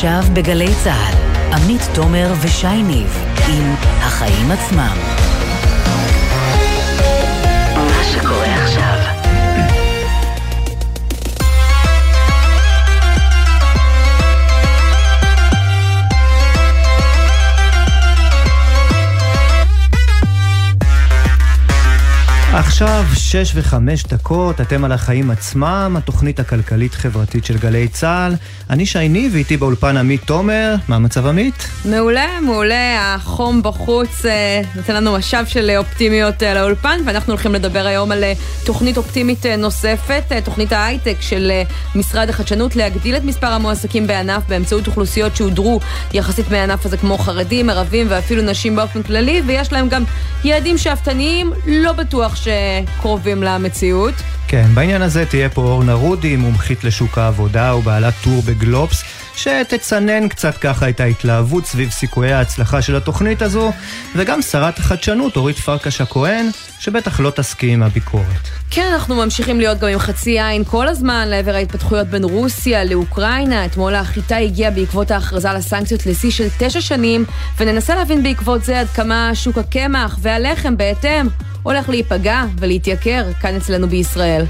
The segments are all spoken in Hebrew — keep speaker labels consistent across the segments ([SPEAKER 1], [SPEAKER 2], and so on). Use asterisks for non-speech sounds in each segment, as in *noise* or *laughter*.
[SPEAKER 1] עכשיו בגלי צה"ל, עמית תומר ושי ניב עם החיים עצמם. עכשיו
[SPEAKER 2] שש וחמש דקות, אתם על החיים עצמם, התוכנית הכלכלית-חברתית של גלי צה"ל. אני שייני ואיתי באולפן עמית תומר, מה המצב עמית?
[SPEAKER 3] מעולה, מעולה, החום בחוץ אה, נותן לנו משאב של אופטימיות אה, לאולפן, ואנחנו הולכים לדבר היום על אה, תוכנית אופטימית אה, נוספת, אה, תוכנית ההייטק של אה, משרד החדשנות, להגדיל את מספר המועסקים בענף באמצעות אוכלוסיות שהודרו יחסית מהענף הזה, כמו חרדים, ערבים ואפילו נשים באופן כללי, ויש להם גם יעדים שאפתניים, לא בטוח שקרובים למציאות.
[SPEAKER 2] כן, בעניין הזה תהיה פה אורנה רודי, מומחית לשוק העבודה ובעלת טור בגלובס, שתצנן קצת ככה את ההתלהבות סביב סיכויי ההצלחה של התוכנית הזו, וגם שרת החדשנות אורית פרקש הכהן, שבטח לא תסכים עם הביקורת.
[SPEAKER 3] כן, אנחנו ממשיכים להיות גם עם חצי עין כל הזמן לעבר ההתפתחויות בין רוסיה לאוקראינה. אתמול החיטה הגיעה בעקבות ההכרזה על הסנקציות לשיא של תשע שנים, וננסה להבין בעקבות זה עד כמה שוק הקמח והלחם בהתאם הולך להיפגע ולהתייקר כאן אצלנו בישראל.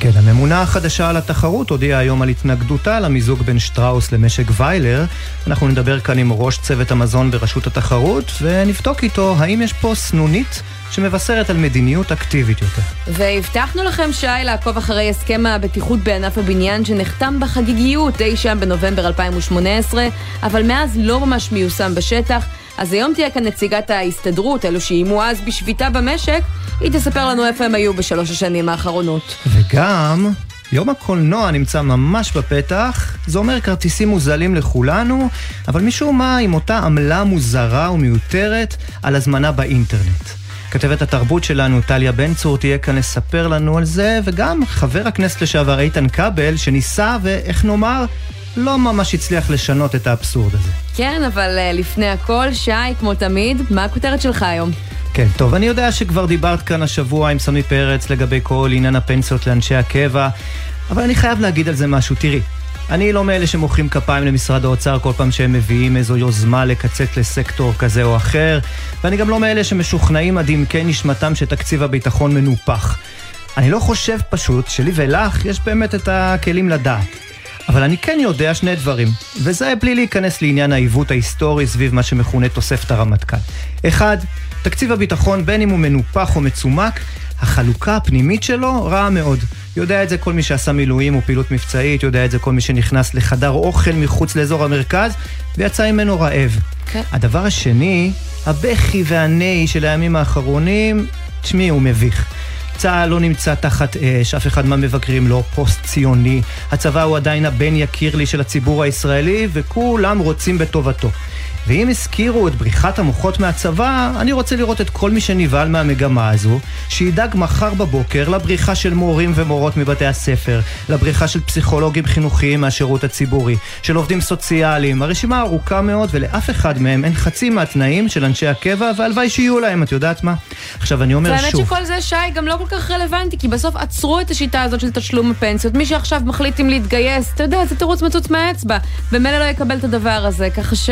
[SPEAKER 2] כן, הממונה החדשה על התחרות הודיעה היום על התנגדותה למיזוג בין שטראוס למשק ויילר. אנחנו נדבר כאן עם ראש צוות המזון ברשות התחרות, ונבדוק איתו האם יש פה סנונית שמבשרת על מדיניות אקטיבית יותר.
[SPEAKER 3] והבטחנו לכם, שי, לעקוב אחרי הסכם הבטיחות בענף הבניין שנחתם בחגיגיות אי שם בנובמבר 2018, אבל מאז לא ממש מיושם בשטח. אז היום תהיה כאן נציגת ההסתדרות, אלו שאיימו אז בשביתה במשק, היא תספר לנו איפה הם היו בשלוש השנים האחרונות.
[SPEAKER 2] וגם... יום הקולנוע נמצא ממש בפתח, זה אומר כרטיסים מוזלים לכולנו, אבל משום מה עם אותה עמלה מוזרה ומיותרת על הזמנה באינטרנט. כתבת התרבות שלנו, טליה בן צור, תהיה כאן לספר לנו על זה, וגם חבר הכנסת לשעבר איתן כבל, שניסה, ואיך נאמר, לא ממש הצליח לשנות את האבסורד הזה.
[SPEAKER 3] כן, אבל uh, לפני הכל, שי, כמו תמיד, מה הכותרת שלך היום?
[SPEAKER 2] כן, טוב, אני יודע שכבר דיברת כאן השבוע עם סמי פרץ לגבי כל עניין הפנסיות לאנשי הקבע, אבל אני חייב להגיד על זה משהו. תראי, אני לא מאלה שמוחאים כפיים למשרד האוצר כל פעם שהם מביאים איזו יוזמה לקצץ לסקטור כזה או אחר, ואני גם לא מאלה שמשוכנעים עד עמקי נשמתם שתקציב הביטחון מנופח. אני לא חושב פשוט שלי ולך יש באמת את הכלים לדעת. אבל אני כן יודע שני דברים, וזה בלי להיכנס לעניין העיוות ההיסטורי סביב מה שמכונה תוספת הרמטכ"ל. אחד, תקציב הביטחון, בין אם הוא מנופח או מצומק, החלוקה הפנימית שלו רעה מאוד. יודע את זה כל מי שעשה מילואים או פעילות מבצעית, יודע את זה כל מי שנכנס לחדר אוכל מחוץ לאזור המרכז ויצא ממנו רעב.
[SPEAKER 3] כן.
[SPEAKER 2] הדבר השני, הבכי והנהי של הימים האחרונים, תשמעי, הוא מביך. צה"ל לא נמצא תחת אש, אף אחד מהמבקרים לא פוסט-ציוני. הצבא הוא עדיין הבן יקיר לי של הציבור הישראלי, וכולם רוצים בטובתו. ואם הזכירו את בריחת המוחות מהצבא, אני רוצה לראות את כל מי שנבהל מהמגמה הזו, שידאג מחר בבוקר לבריחה של מורים ומורות מבתי הספר, לבריחה של פסיכולוגים חינוכיים מהשירות הציבורי, של עובדים סוציאליים, הרשימה ארוכה מאוד ולאף אחד מהם אין חצי מהתנאים של אנשי הקבע, והלוואי שיהיו להם, את יודעת מה? עכשיו אני אומר
[SPEAKER 3] והאמת
[SPEAKER 2] שוב...
[SPEAKER 3] שכל זה, שי, גם לא כל כך רלוונטי, כי בסוף עצרו את השיטה הזאת של תשלום הפנסיות. מי שעכשיו מחליט אם להתגייס, אתה יודע, זה תירוץ מצוץ מהאצבע. במילא לא יקבל את הדבר הזה, ככה ש...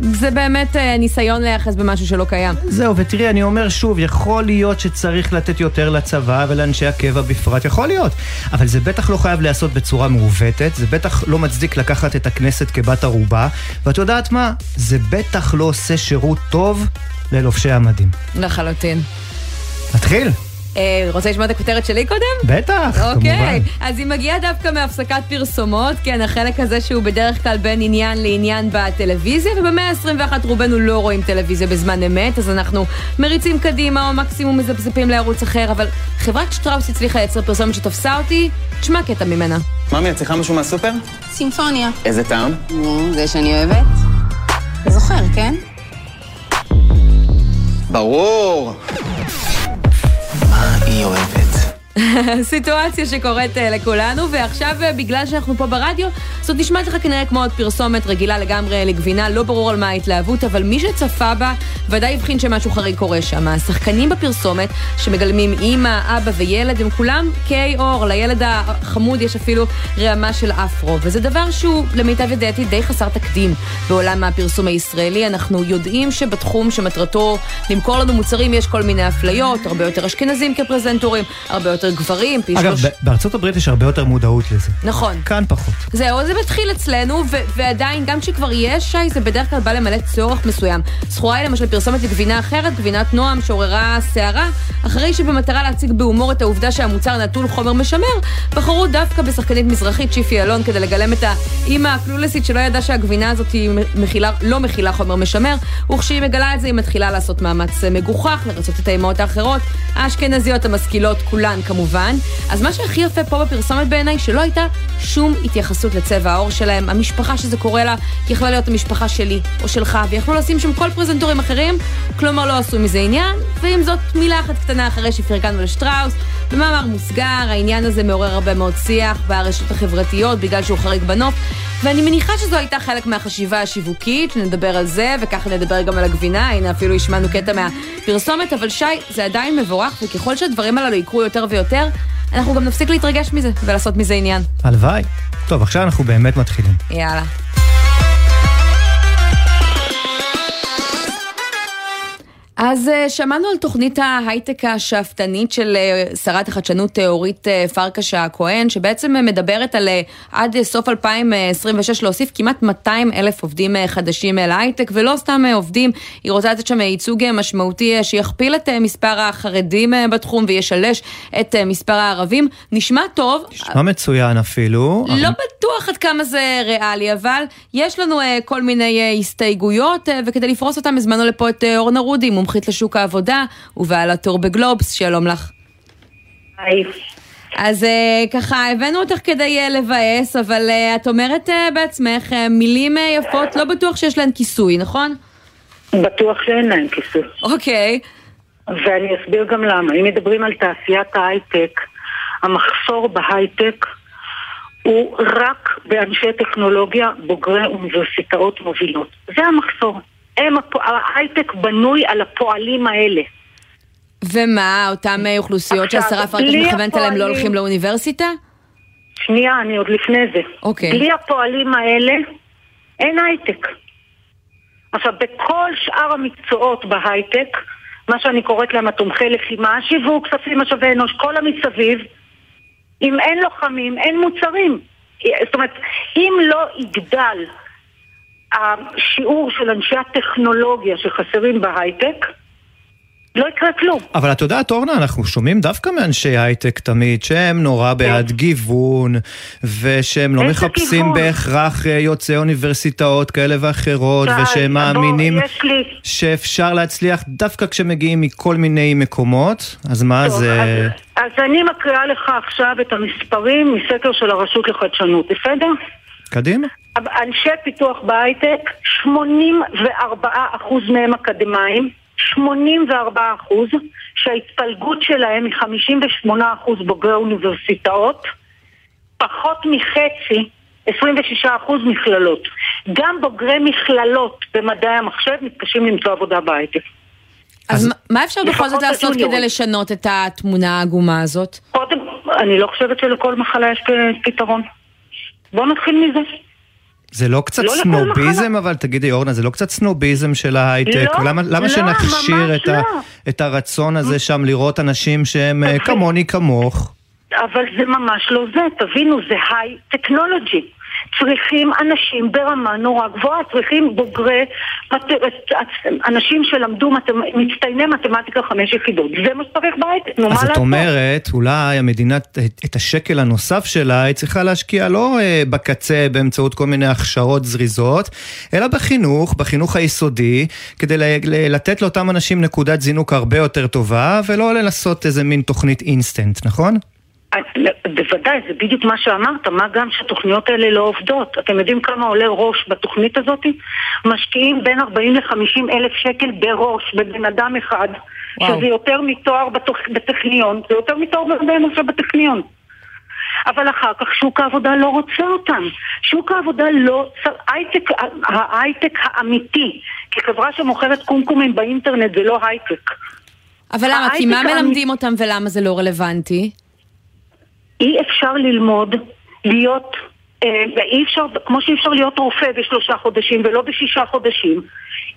[SPEAKER 3] זה באמת אה, ניסיון להיאחז במשהו שלא קיים.
[SPEAKER 2] זהו, ותראי, אני אומר שוב, יכול להיות שצריך לתת יותר לצבא ולאנשי הקבע בפרט, יכול להיות. אבל זה בטח לא חייב להיעשות בצורה מעוותת, זה בטח לא מצדיק לקחת את הכנסת כבת ערובה, ואת יודעת מה? זה בטח לא עושה שירות טוב ללובשי המדים.
[SPEAKER 3] לחלוטין.
[SPEAKER 2] נתחיל?
[SPEAKER 3] אה, רוצה לשמוע את הכותרת שלי קודם?
[SPEAKER 2] בטח,
[SPEAKER 3] אוקיי,
[SPEAKER 2] כמובן.
[SPEAKER 3] אז היא מגיעה דווקא מהפסקת פרסומות, כן, החלק הזה שהוא בדרך כלל בין עניין לעניין בטלוויזיה, ובמאה ה-21 רובנו לא רואים טלוויזיה בזמן אמת, אז אנחנו מריצים קדימה או מקסימום מזפזפים לערוץ אחר, אבל חברת שטראוס הצליחה לייצר פרסומת שתפסה אותי, תשמע קטע ממנה.
[SPEAKER 4] ממי, את צריכה משהו מהסופר?
[SPEAKER 5] סימפוניה.
[SPEAKER 4] איזה טעם?
[SPEAKER 5] זה שאני אוהבת? זוכר, כן?
[SPEAKER 4] ברור! מה היא אוהבת? *laughs*
[SPEAKER 3] סיטואציה שקורית אה, לכולנו, ועכשיו אה, בגלל שאנחנו פה ברדיו, זאת נשמעת לך כנראה כמו עוד פרסומת רגילה לגמרי לגבינה, לא ברור על מה ההתלהבות, אבל מי שצפה בה ודאי הבחין שמשהו חריג קורה שם. השחקנים בפרסומת, שמגלמים אימא, אבא וילד, הם כולם קיי אור, לילד החמוד יש אפילו רעמה של אפרו, וזה דבר שהוא למיטב ידיעתי די חסר תקדים בעולם הפרסום הישראלי. אנחנו יודעים שבתחום שמטרתו למכור לנו מוצרים יש כל מיני אפליות, הרבה יותר אשכנזים כפרזנטורים, הרבה יותר גברים, פי
[SPEAKER 2] אגב,
[SPEAKER 3] שלוש...
[SPEAKER 2] בארצות הברית יש הרבה יותר מודעות לזה.
[SPEAKER 3] נכון.
[SPEAKER 2] כאן פחות.
[SPEAKER 3] זהו, זה מתחיל אצלנו, ו- ועדיין, גם כשכבר יש שי, זה בדרך כלל בא למלא צורך מסוים. זכורה היא למשל פרסומת לגבינה אחרת, גבינת נועם, שעוררה סערה, אחרי שבמטרה להציג בהומור את העובדה שהמוצר נטול חומר משמר, בחרו דווקא בשחקנית מזרחית, שיפי אלון, כדי לגלם את האימא הקלולסית שלא ידעה שהגבינה הזאת היא מכילה, לא מכילה חומר משמר, וכשהיא מגלה את זה היא מתחילה לעשות מאמץ מגוחך, לרצות את האימהות האחרות, האשכנזיות המשכילות כולן כמובן. אז מה שהכי יפה פה בפרסומת בעיניי, שלא הייתה שום התייחסות לצבע העור שלהם. המשפחה שזה קורה לה יכלה להיות המשפחה שלי או שלך, ויכלו לשים שם כל פרזנטורים אחרים, כלומר לא עשו מזה עניין, ועם זאת מילה אחת קטנה אחרי שפרגנו לשטראוס. במאמר מוסגר, העניין הזה מעורר הרבה מאוד שיח ברשתות החברתיות בגלל שהוא חריג בנוף, ואני מניחה שזו הייתה חלק מהחשיבה השיווקית, שנדבר על זה, וככה נדבר גם על הגבינה, הנה אפילו השמענו קטע מהפרסומת, אבל שי, זה עדיין מבורך, וככל שהדברים הללו יקרו יותר ויותר, אנחנו גם נפסיק להתרגש מזה ולעשות מזה עניין.
[SPEAKER 2] הלוואי. טוב, עכשיו אנחנו באמת מתחילים.
[SPEAKER 3] יאללה. אז uh, שמענו על תוכנית ההייטק השאפתנית של uh, שרת החדשנות אורית uh, פרקש הכהן, שבעצם מדברת על עד סוף 2026 להוסיף כמעט 200 אלף עובדים חדשים להייטק, ולא סתם עובדים, היא רוצה לתת שם ייצוג משמעותי שיכפיל את מספר החרדים בתחום וישלש את מספר הערבים. נשמע טוב.
[SPEAKER 2] נשמע מצוין אפילו.
[SPEAKER 3] לא אבל... בטוח עד כמה זה ריאלי, אבל יש לנו כל מיני הסתייגויות, וכדי לפרוס אותם הזמנו לפה את אורנה רודי, מומחית לשוק העבודה ובעלת טור בגלובס, שלום לך.
[SPEAKER 6] היי.
[SPEAKER 3] אז uh, ככה, הבאנו אותך כדי uh, לבאס, אבל uh, את אומרת בעצמך מילים יפות, לא בטוח שיש להן כיסוי, נכון?
[SPEAKER 6] בטוח שאין להם כיסוי.
[SPEAKER 3] אוקיי.
[SPEAKER 6] ואני אסביר גם למה. אם מדברים על תעשיית ההייטק, המחסור בהייטק הוא רק באנשי טכנולוגיה בוגרי אוניברסיטאות מובילות. זה המחסור. הם, ההייטק בנוי על הפועלים האלה.
[SPEAKER 3] ומה, אותם אוכלוסיות שהשרה פרקש מכוונת עליהם לא הולכים לאוניברסיטה?
[SPEAKER 6] שנייה, אני עוד לפני זה.
[SPEAKER 3] אוקיי.
[SPEAKER 6] בלי הפועלים האלה, אין הייטק. עכשיו, בכל שאר המקצועות בהייטק, מה שאני קוראת להם התומכי לחימה, שיווק, כספים, משאבי אנוש, כל המסביב, אם אין לוחמים, אין מוצרים. זאת אומרת, אם לא יגדל השיעור של אנשי הטכנולוגיה שחסרים בהייטק, לא יקרה כלום.
[SPEAKER 2] אבל את יודעת, אורנה, אנחנו שומעים דווקא מאנשי הייטק תמיד, שהם נורא בעד גיוון, ושהם לא מחפשים בהכרח יוצאי אוניברסיטאות כאלה ואחרות, ושהם מאמינים שאפשר להצליח דווקא כשמגיעים מכל מיני מקומות, אז מה זה...
[SPEAKER 6] אז אני מקריאה לך עכשיו את המספרים מסקר של הרשות לחדשנות, בסדר?
[SPEAKER 2] קדימה.
[SPEAKER 6] אנשי פיתוח בהייטק, 84% מהם אקדמאים, 84 אחוז, שההתפלגות שלהם היא 58 אחוז בוגרי אוניברסיטאות, פחות מחצי, 26 אחוז מכללות. גם בוגרי מכללות במדעי המחשב מתקשים למצוא עבודה בהייטק.
[SPEAKER 3] אז, אז מה אפשר בכל זאת לעשות כדי לשנות את התמונה העגומה הזאת?
[SPEAKER 6] קודם, אני לא חושבת שלכל מחלה יש פתרון. בואו נתחיל מזה.
[SPEAKER 2] זה לא קצת לא סנוביזם, אבל תגידי אורנה, זה לא קצת סנוביזם של ההייטק?
[SPEAKER 6] לא,
[SPEAKER 2] למה, למה
[SPEAKER 6] לא,
[SPEAKER 2] שנכשיר את,
[SPEAKER 6] לא.
[SPEAKER 2] ה, את הרצון הזה שם לראות אנשים שהם okay. כמוני כמוך?
[SPEAKER 6] אבל זה ממש לא זה, תבינו, זה היי-טכנולוגי. צריכים אנשים ברמה נורא גבוהה, צריכים בוגרי, אנשים שלמדו מצטייני מתמטיקה חמש יחידות. זה מה שצריך בהייטק, נו מה לעשות?
[SPEAKER 2] אז את אומרת, אולי המדינה, את השקל הנוסף שלה, היא צריכה להשקיע לא אה, בקצה באמצעות כל מיני הכשרות זריזות, אלא בחינוך, בחינוך היסודי, כדי לתת לאותם אנשים נקודת זינוק הרבה יותר טובה, ולא לעשות איזה מין תוכנית אינסטנט, נכון?
[SPEAKER 6] בוודאי, זה בדיוק מה שאמרת, מה גם שהתוכניות האלה לא עובדות. אתם יודעים כמה עולה ראש בתוכנית הזאת? משקיעים בין 40 ל-50 אלף שקל בראש, בבן אדם אחד, וואו. שזה יותר מתואר בטכניון, זה יותר מתואר בבן אדם בטכניון. אבל אחר כך שוק העבודה לא רוצה אותם. שוק העבודה לא... הייטק, ההייטק האמיתי, כחברה שמוכרת קומקומים באינטרנט זה לא הייטק.
[SPEAKER 3] אבל למה? כי מה מלמדים אותם ולמה זה לא רלוונטי?
[SPEAKER 6] אי אפשר ללמוד להיות אה, אי אפשר, כמו שאי אפשר להיות רופא בשלושה חודשים ולא בשישה חודשים,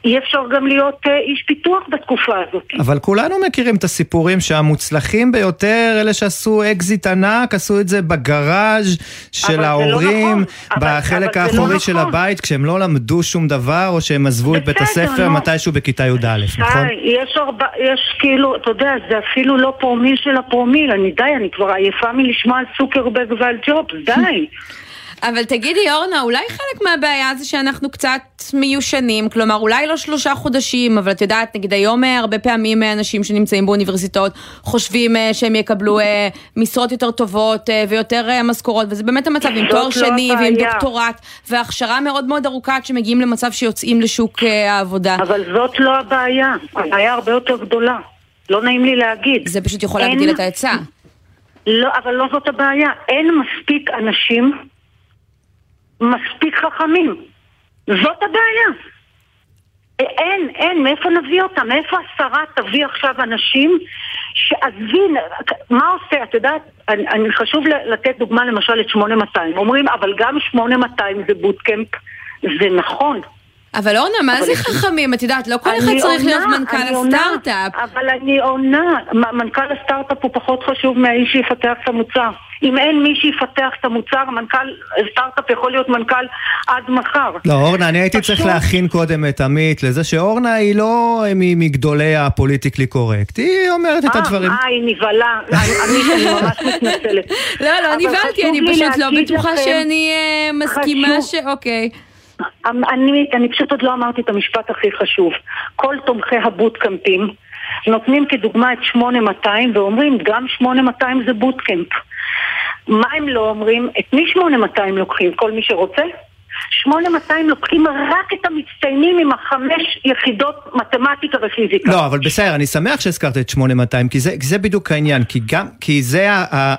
[SPEAKER 6] אי אפשר גם להיות אה, איש פיתוח בתקופה הזאת.
[SPEAKER 2] אבל כולנו מכירים את הסיפורים שהמוצלחים ביותר, אלה שעשו אקזיט ענק, עשו את זה בגראז' של לא ההורים, לא נכון. בחלק אבל, האחורי לא של נכון. הבית, כשהם לא למדו שום דבר, או שהם עזבו את בית הספר לא. מתישהו בכיתה י"א, נכון?
[SPEAKER 6] יש, הרבה, יש כאילו, אתה יודע, זה אפילו לא פרומיל של הפרומיל, אני די, אני כבר עייפה מלשמוע על סוקרברג ועל ג'ובס, די. *laughs*
[SPEAKER 3] אבל תגידי, אורנה, אולי חלק מהבעיה זה שאנחנו קצת מיושנים, כלומר, אולי לא שלושה חודשים, אבל את יודעת, נגיד היום אה, הרבה פעמים אה, אנשים שנמצאים באוניברסיטאות חושבים אה, שהם יקבלו משרות יותר טובות ויותר משכורות, וזה באמת המצב עם תואר לא שני ועם דוקטורט, והכשרה מאוד מאוד ארוכה עד שמגיעים למצב שיוצאים לשוק העבודה.
[SPEAKER 6] אבל זאת לא הבעיה, הבעיה הרבה יותר גדולה. לא נעים לי להגיד.
[SPEAKER 3] זה פשוט יכול אין... להגדיל את ההיצע.
[SPEAKER 6] לא, אבל לא זאת הבעיה. אין מספיק אנשים מספיק חכמים. זאת הבעיה. אין, אין, מאיפה נביא אותם? מאיפה השרה תביא עכשיו אנשים שעזבי, מה עושה? את יודעת, אני, אני חשוב לתת דוגמה למשל את 8200. אומרים, אבל גם 8200 זה בוטקאמפ, זה נכון.
[SPEAKER 3] אבל אורנה, מה זה חכמים? את יודעת, לא כל אחד צריך להיות מנכ"ל הסטארט-אפ.
[SPEAKER 6] אבל אני עונה, מנכ"ל הסטארט-אפ הוא פחות חשוב מהאיש שיפתח את המוצר. אם אין מי שיפתח את המוצר, מנכ"ל סטארט-אפ יכול להיות מנכ"ל עד מחר.
[SPEAKER 2] לא, אורנה, אני הייתי צריך להכין קודם את עמית לזה שאורנה היא לא מגדולי הפוליטיקלי קורקט, היא אומרת את אה, הדברים.
[SPEAKER 6] אה, היא נבהלה, עמית, אני ממש מתנצלת.
[SPEAKER 3] לא, לא נבהלתי, אני פשוט לא בטוחה שאני אה, מסכימה ש... אוקיי.
[SPEAKER 6] אני, אני פשוט עוד לא אמרתי את המשפט הכי חשוב. כל תומכי הבוטקאמפים נותנים כדוגמה את 8200 ואומרים גם 8200 זה בוטקאמפ. מה הם לא אומרים? את מי 8200 לוקחים? כל מי שרוצה? 8200 לוקחים רק את המצטיינים עם החמש יחידות מתמטיקה ופיזיקה.
[SPEAKER 2] לא, אבל בסדר, אני שמח שהזכרת את 8200, כי זה, זה בדיוק העניין, כי, גם, כי זה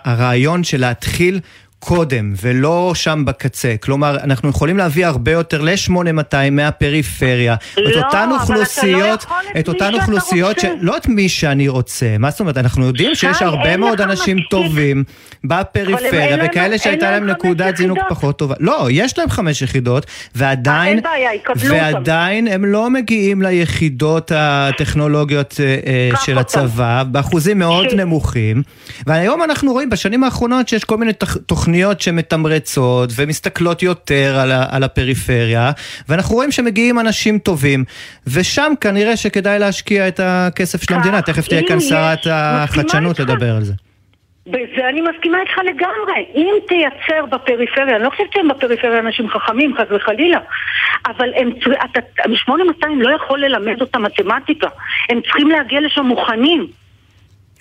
[SPEAKER 2] הרעיון של להתחיל קודם, ולא שם בקצה. כלומר, אנחנו יכולים להביא הרבה יותר ל-8200 מהפריפריה.
[SPEAKER 6] לא,
[SPEAKER 2] את אותן אוכלוסיות,
[SPEAKER 6] אבל אתה לא
[SPEAKER 2] את אותן אוכלוסיות, ש... לא את מי שאני רוצה. מה זאת אומרת? אנחנו יודעים שיש הרבה מאוד אנשים מספיק. טובים בפריפריה, וכאלה שהייתה להם נקודת זינוק פחות טובה. לא, יש להם חמש יחידות, ועדיין, ועדיין הם לא מגיעים ליחידות הטכנולוגיות אה, אה, של הצבא, באחוזים מאוד נמוכים. והיום אנחנו רואים בשנים האחרונות שיש כל מיני תוכניות. תוכניות שמתמרצות ומסתכלות יותר על, ה, על הפריפריה, ואנחנו רואים שמגיעים אנשים טובים, ושם כנראה שכדאי להשקיע את הכסף של המדינה. תכף תהיה כאן שרת החדשנות לדבר על זה.
[SPEAKER 6] בזה אני מסכימה איתך לגמרי. אם תייצר בפריפריה, אני לא חושבת שהם בפריפריה אנשים חכמים, חס וחלילה, אבל הם, אתה, 8200 לא יכול ללמד אותם מתמטיקה. הם צריכים להגיע לשם מוכנים.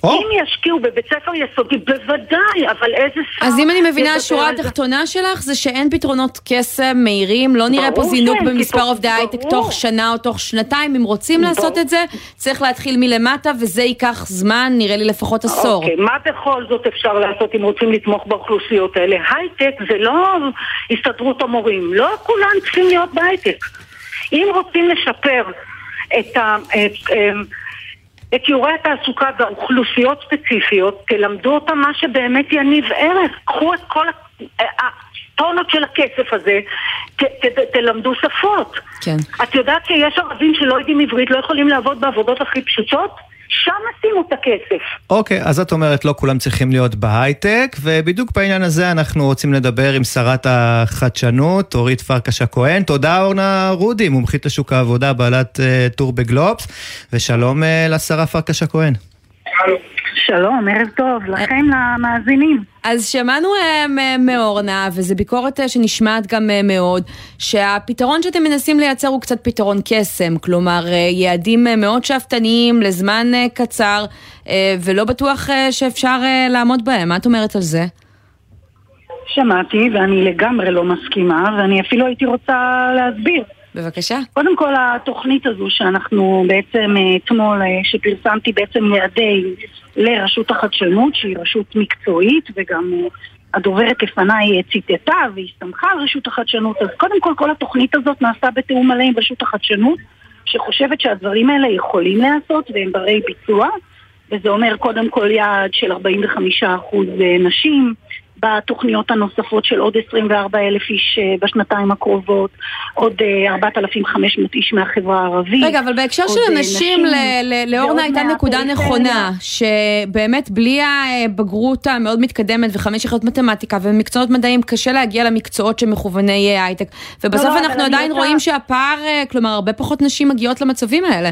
[SPEAKER 6] או. אם ישקיעו בבית ספר יסודי, בוודאי, אבל איזה שר...
[SPEAKER 3] אז אם אני מבינה, השורה התחתונה שלך זה שאין פתרונות קסם מהירים, לא נראה פה זינוק במספר עובדי הייטק תוך שנה או תוך שנתיים. אם רוצים ברור. לעשות את זה, צריך להתחיל מלמטה, וזה ייקח זמן, נראה לי לפחות עשור.
[SPEAKER 6] אוקיי, מה בכל זאת אפשר לעשות אם רוצים לתמוך באוכלוסיות האלה? הייטק זה לא הסתדרות המורים, לא כולם צריכים להיות בהייטק. אם רוצים לשפר את ה... את, את, את שיעורי התעסוקה באוכלוסיות ספציפיות, תלמדו אותם מה שבאמת יניב ערך. קחו את כל הטונות של הכסף הזה, ת, ת, ת, תלמדו שפות.
[SPEAKER 3] כן.
[SPEAKER 6] את יודעת שיש ערבים שלא יודעים עברית, לא יכולים לעבוד בעבודות הכי פשוטות? שם שימו את הכסף.
[SPEAKER 2] אוקיי, אז את אומרת לא כולם צריכים להיות בהייטק, ובדיוק בעניין הזה אנחנו רוצים לדבר עם שרת החדשנות, אורית פרקש הכהן. תודה אורנה רודי, מומחית לשוק העבודה, בעלת uh, טור בגלובס, ושלום uh, לשרה פרקש הכהן.
[SPEAKER 4] שלום, ערב טוב, לכם למאזינים.
[SPEAKER 3] אז שמענו uh, מאורנה, וזו ביקורת uh, שנשמעת גם uh, מאוד, שהפתרון שאתם מנסים לייצר הוא קצת פתרון קסם, כלומר יעדים מאוד שאפתניים לזמן קצר, ולא בטוח שאפשר לעמוד בהם. מה את אומרת על זה?
[SPEAKER 4] שמעתי, ואני לגמרי לא מסכימה, ואני אפילו הייתי רוצה להסביר.
[SPEAKER 3] בבקשה.
[SPEAKER 4] קודם כל התוכנית הזו שאנחנו בעצם אתמול, שפרסמתי בעצם יעדי לרשות החדשנות, שהיא רשות מקצועית, וגם הדוברת לפניי ציטטה והסתמכה על רשות החדשנות, אז קודם כל כל התוכנית הזאת נעשתה בתיאום מלא עם רשות החדשנות, שחושבת שהדברים האלה יכולים להיעשות והם ברי ביצוע, וזה אומר קודם כל יעד של 45% נשים, בתוכניות הנוספות של עוד 24 אלף איש אה, בשנתיים הקרובות, עוד 4,500 אה, איש מהחברה הערבית.
[SPEAKER 3] רגע, אבל בהקשר של אה, הנשים, לאורנה הייתה נקודה נכונה, שבאמת בלי הבגרות המאוד מתקדמת וחמש יחידות מתמטיקה ומקצועות מדעיים, קשה להגיע למקצועות שמכווני הייטק. ובסוף לא, לא, אנחנו עדיין רואים שהפער, כלומר, הרבה פחות נשים מגיעות למצבים האלה.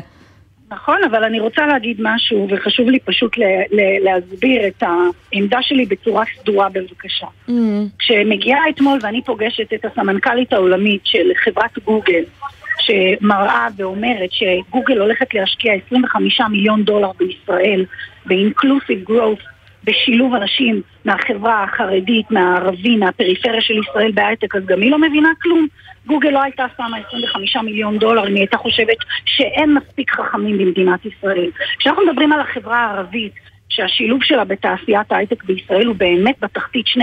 [SPEAKER 4] נכון, אבל אני רוצה להגיד משהו, וחשוב לי פשוט ל- ל- להסביר את העמדה שלי בצורה סדורה בבקשה. Mm. כשמגיעה אתמול ואני פוגשת את הסמנכ"לית העולמית של חברת גוגל, שמראה ואומרת שגוגל הולכת להשקיע 25 מיליון דולר בישראל ב-inclusive growth בשילוב אנשים מהחברה החרדית, מהערבי, מהפריפריה של ישראל בהייטק, אז גם היא לא מבינה כלום. גוגל לא הייתה שמה 25 מיליון דולר אם היא הייתה חושבת שאין מספיק חכמים במדינת ישראל. כשאנחנו מדברים על החברה הערבית, שהשילוב שלה בתעשיית ההייטק בישראל הוא באמת בתחתית 2%.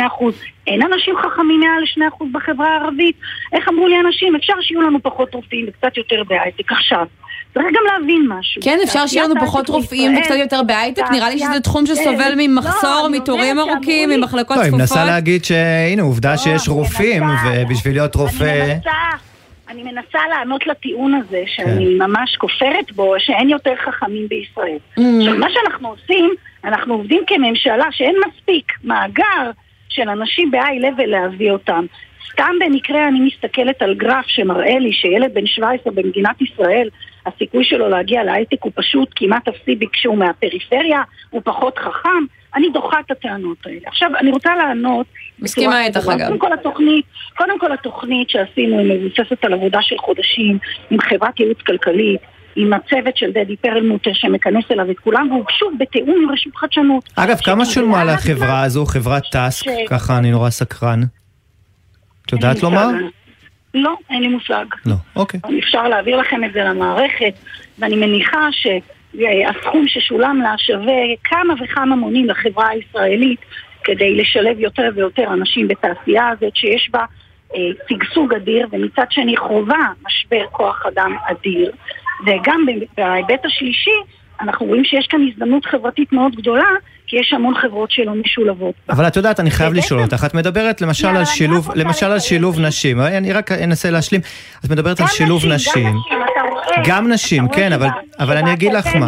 [SPEAKER 4] אין אנשים חכמים מעל 2% בחברה הערבית. איך אמרו לי אנשים? אפשר שיהיו לנו פחות רופאים וקצת יותר בהייטק. עכשיו, צריך גם להבין משהו.
[SPEAKER 3] כן, אפשר שיהיו לנו פחות רופאים וקצת יותר בהייטק, נראה לי שזה תחום שסובל ממחסור, לא, מתורים ארוכים, ממחלקות צפופות.
[SPEAKER 2] לא, היא מנסה להגיד שהנה, עובדה לא, שיש רופאים, ובשביל להיות רופא...
[SPEAKER 4] אני מנסה לענות לטיעון הזה, שאני כן. ממש כופרת בו, שאין יותר חכמים בישראל. Mm. עכשיו, מה שאנחנו עושים, אנחנו עובדים כממשלה שאין מספיק מאגר של אנשים ב-high level להביא אותם. סתם במקרה אני מסתכלת על גרף שמראה לי שילד בן 17 במדינת ישראל, הסיכוי שלו להגיע להייטק הוא פשוט כמעט אפסי כשהוא מהפריפריה, הוא פחות חכם. אני דוחה את הטענות האלה. עכשיו, אני רוצה לענות...
[SPEAKER 3] מסכימה איתך אגב.
[SPEAKER 4] קודם כל התוכנית, קודם כל התוכנית שעשינו היא מבוססת על עבודה של חודשים עם חברת ייעוץ כלכלית, עם הצוות של דדי פרלמוטר שמכנס אליו את כולם, והוגשו בתיאום עם רשות חדשנות.
[SPEAKER 2] אגב, כמה שולמו על החברה הזו, חברת טאסק? ככה אני נורא סקרן. את יודעת לומר?
[SPEAKER 4] לא, אין לי מושג.
[SPEAKER 2] לא, אוקיי.
[SPEAKER 4] אפשר להעביר לכם את זה למערכת, ואני מניחה שהסכום ששולם לה שווה כמה וכמה מונים לחברה הישראלית כדי לשלב יותר ויותר אנשים בתעשייה הזאת שיש בה אה, שגשוג אדיר, ומצד שני חובה משבר כוח אדם אדיר. וגם בהיבט השלישי, אנחנו רואים שיש כאן הזדמנות חברתית מאוד גדולה, כי יש המון חברות שלא משולבות.
[SPEAKER 2] אבל את יודעת, אני חייב לשאול אותך, את מדברת למשל על שילוב, למשל על שילוב נשים, אני רק אנסה להשלים, את מדברת על שילוב נשים. גם נשים, כן, אבל אני אגיד לך מה.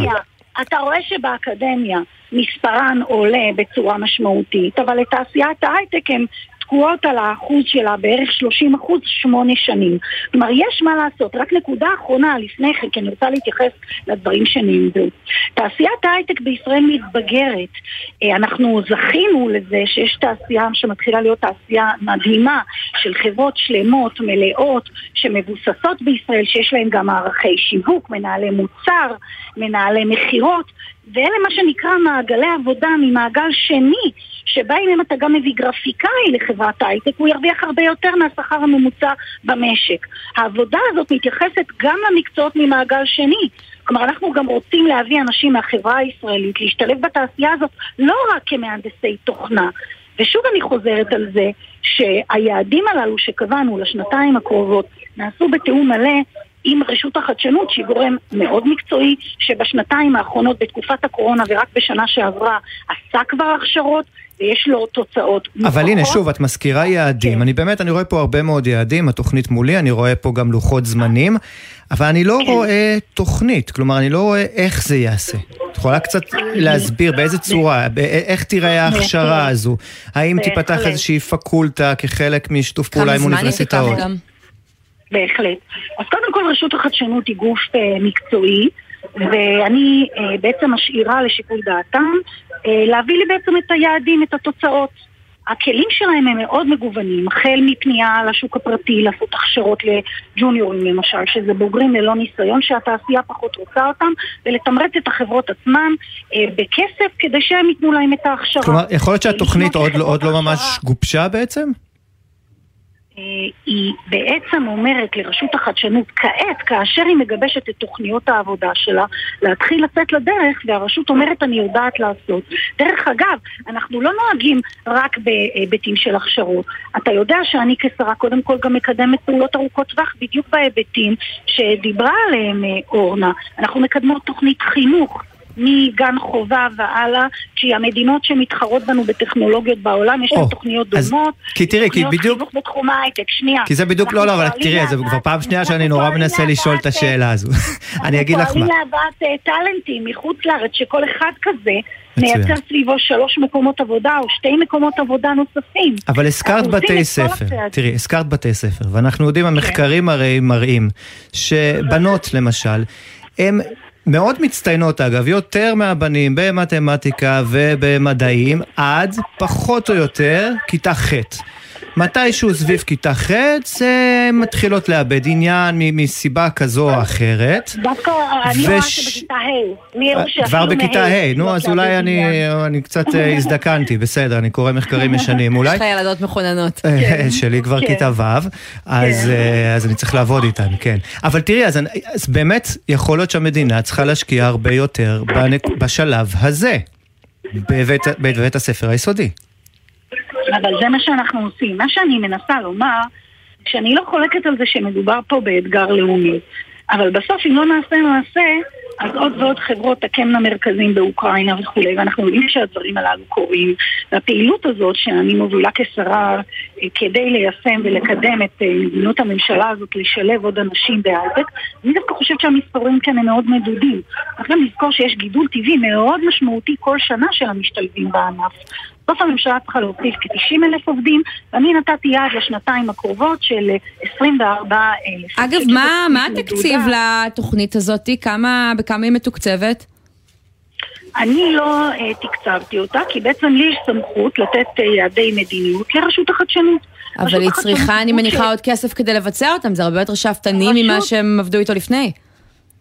[SPEAKER 4] אתה רואה שבאקדמיה מספרן עולה בצורה משמעותית, אבל לתעשיית ההייטק הם תקועות על האחוז שלה בערך 30 אחוז שמונה שנים. כלומר, יש מה לעשות. רק נקודה אחרונה לפני כן, כי אני רוצה להתייחס לדברים שנאמרו. תעשיית ההייטק בישראל מתבגרת. אה, אנחנו זכינו לזה שיש תעשייה שמתחילה להיות תעשייה מדהימה של חברות שלמות, מלאות, שמבוססות בישראל, שיש להן גם מערכי שיווק, מנהלי מוצר, מנהלי מכירות. ואלה מה שנקרא מעגלי עבודה ממעגל שני, שבה אם אתה גם מביא גרפיקאי לחברת הייטק, הוא ירוויח הרבה יותר מהשכר הממוצע במשק. העבודה הזאת מתייחסת גם למקצועות ממעגל שני. כלומר, אנחנו גם רוצים להביא אנשים מהחברה הישראלית להשתלב בתעשייה הזאת לא רק כמהנדסי תוכנה. ושוב אני חוזרת על זה שהיעדים הללו שקבענו לשנתיים הקרובות נעשו בתיאום מלא עם רשות החדשנות, שהיא גורם מאוד מקצועי, שבשנתיים האחרונות, בתקופת הקורונה ורק בשנה שעברה, עשה כבר הכשרות. ויש לו תוצאות
[SPEAKER 2] מוכחות. אבל הנה, שוב, את מזכירה יעדים. כן. אני באמת, אני רואה פה הרבה מאוד יעדים, התוכנית מולי, אני רואה פה גם לוחות זמנים, אבל אני לא כן. רואה תוכנית, כלומר, אני לא רואה איך זה ייעשה. את יכולה קצת להסביר באיזה צורה, איך תיראה ההכשרה הזו? האם תיפתח איזושהי פקולטה כחלק משיתוף פעולה עם אוניברסיטאות?
[SPEAKER 4] בהחלט. אז קודם כל רשות החדשנות היא גוף uh, מקצועי, ואני uh, בעצם משאירה לשיקול דעתם אה, להביא לי בעצם את היעדים, את התוצאות. הכלים שלהם הם מאוד מגוונים, החל מפנייה לשוק הפרטי, לעשות הכשרות לג'וניורים למשל, שזה בוגרים ללא ניסיון שהתעשייה פחות רוצה אותם, ולתמרץ את החברות עצמן אה, בכסף כדי שהם ייתנו להם את ההכשרה.
[SPEAKER 2] כלומר, יכול להיות שהתוכנית עוד, לא- עוד לא ממש גובשה בעצם?
[SPEAKER 4] אה, היא בעצם אומרת לרשות החדשנות כעת, כאשר היא מגבשת את תוכניות העבודה שלה, להתחיל לצאת לדרך, והרשות אומרת אני יודעת לעשות. דרך אגב, אנחנו לא נוהגים רק בהיבטים של הכשרות. אתה יודע שאני כשרה קודם כל גם מקדמת פעולות ארוכות טווח בדיוק בהיבטים שדיברה עליהם אה, אורנה. אנחנו מקדמות תוכנית חינוך. מגן חובה והלאה, כי המדינות שמתחרות בנו בטכנולוגיות בעולם, יש להן תוכניות דומות.
[SPEAKER 2] כי תראי, כי בדיוק...
[SPEAKER 4] תוכניות חינוך בתחום ההייטק, שנייה.
[SPEAKER 2] כי זה בדיוק, לא, לא, אבל תראי, זה כבר פעם שנייה שאני נורא מנסה לשאול את השאלה הזו. *laughs* אני אגיד לך מה.
[SPEAKER 4] אנחנו פועלים להבאת אה, טאלנטים מחוץ לארץ, שכל אחד כזה מייצר סביבו שלוש מקומות עבודה או שתי מקומות עבודה נוספים.
[SPEAKER 2] אבל הזכרת בתי ספר, תראי, הזכרת בתי ספר, ואנחנו יודעים, המחקרים הרי מראים שבנות *laughs* למשל, הם מאוד מצטיינות אגב, יותר מהבנים במתמטיקה ובמדעים, עד פחות או יותר כיתה ח'. מתישהו סביב כיתה ח' זה מתחילות לאבד עניין מסיבה כזו או אחרת.
[SPEAKER 4] דווקא אני רואה שבכיתה ה', שאפילו
[SPEAKER 2] כבר בכיתה ה', נו אז אולי אני קצת אה, *laughs* הזדקנתי, בסדר, אני קורא מחקרים ישנים אולי.
[SPEAKER 3] יש לך ילדות מכוננות.
[SPEAKER 2] אה, כן. *laughs* שלי כבר כן. כיתה ו', כן. אה, אז אני צריך לעבוד איתן, כן. אבל תראי, אז באמת יכול להיות שהמדינה צריכה להשקיע הרבה יותר בשלב הזה, בבית הספר היסודי.
[SPEAKER 4] אבל זה מה שאנחנו עושים. מה שאני מנסה לומר, שאני לא חולקת על זה שמדובר פה באתגר לאומי. אבל בסוף אם לא נעשה מעשה, אז עוד ועוד חברות תקמנה מרכזים באוקראינה וכולי, ואנחנו יודעים שהדברים הללו קורים. והפעילות הזאת שאני מובילה כשרה אה, כדי ליישם ולקדם את אה, מדיניות הממשלה הזאת, לשלב עוד אנשים בהייטק, אני דווקא חושבת שהמספרים כאן הם מאוד מדודים. צריך גם לזכור שיש גידול טבעי מאוד משמעותי כל שנה של המשתלבים בענף. בסוף הממשלה צריכה להוסיף כ-90 אלף עובדים, ואני נתתי יעד לשנתיים הקרובות של 24 אלף.
[SPEAKER 3] אגב, מה, מה התקציב לתוכנית הזאת? כמה, בכמה היא מתוקצבת?
[SPEAKER 4] אני לא uh, תקצבתי אותה, כי בעצם לי יש סמכות לתת uh, יעדי מדיניות לרשות החדשנות.
[SPEAKER 3] אבל היא צריכה, אני מניחה, ש... עוד כסף כדי לבצע אותם, זה הרבה יותר שאפתני. ממה שהם עבדו איתו לפני.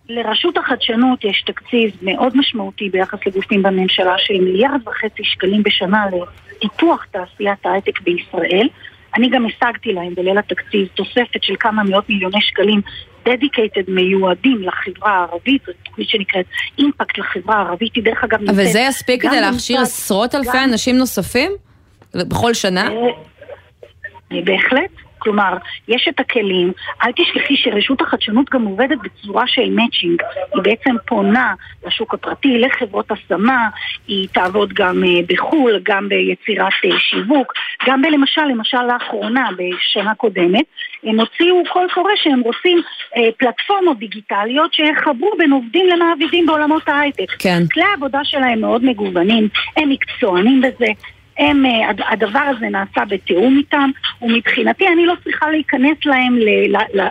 [SPEAKER 4] לרשות החדשנות יש תקציב מאוד משמעותי ביחס לגופים בממשלה של מיליארד וחצי שקלים בשנה לפיתוח תעשיית ההייטק בישראל. אני גם השגתי להם בליל התקציב תוספת של כמה מאות מיליוני שקלים דדיקייטד מיועדים לחברה הערבית, זו תוכנית שנקראת אימפקט לחברה הערבית, היא דרך אגב
[SPEAKER 3] נמצאת... אבל זה יספיק כדי להכשיר עשרות אלפי גם... אנשים נוספים? בכל שנה?
[SPEAKER 4] אה, בהחלט. כלומר, יש את הכלים, אל תשכחי שרשות החדשנות גם עובדת בצורה של מאצ'ינג. היא בעצם פונה לשוק הפרטי, לחברות השמה, היא תעבוד גם אה, בחו"ל, גם ביצירת אה, שיווק, גם בלמשל, למשל לאחרונה, בשנה קודמת, הם הוציאו קול קורא שהם רוצים אה, פלטפורמות דיגיטליות שיחברו בין עובדים למעבידים בעולמות ההייטק.
[SPEAKER 3] כן.
[SPEAKER 4] כלי העבודה שלהם מאוד מגוונים, הם מקצוענים בזה, הם, אה, הדבר הזה נעשה בתיאום איתם, ומבחינתי אני לא צריכה להיכנס להם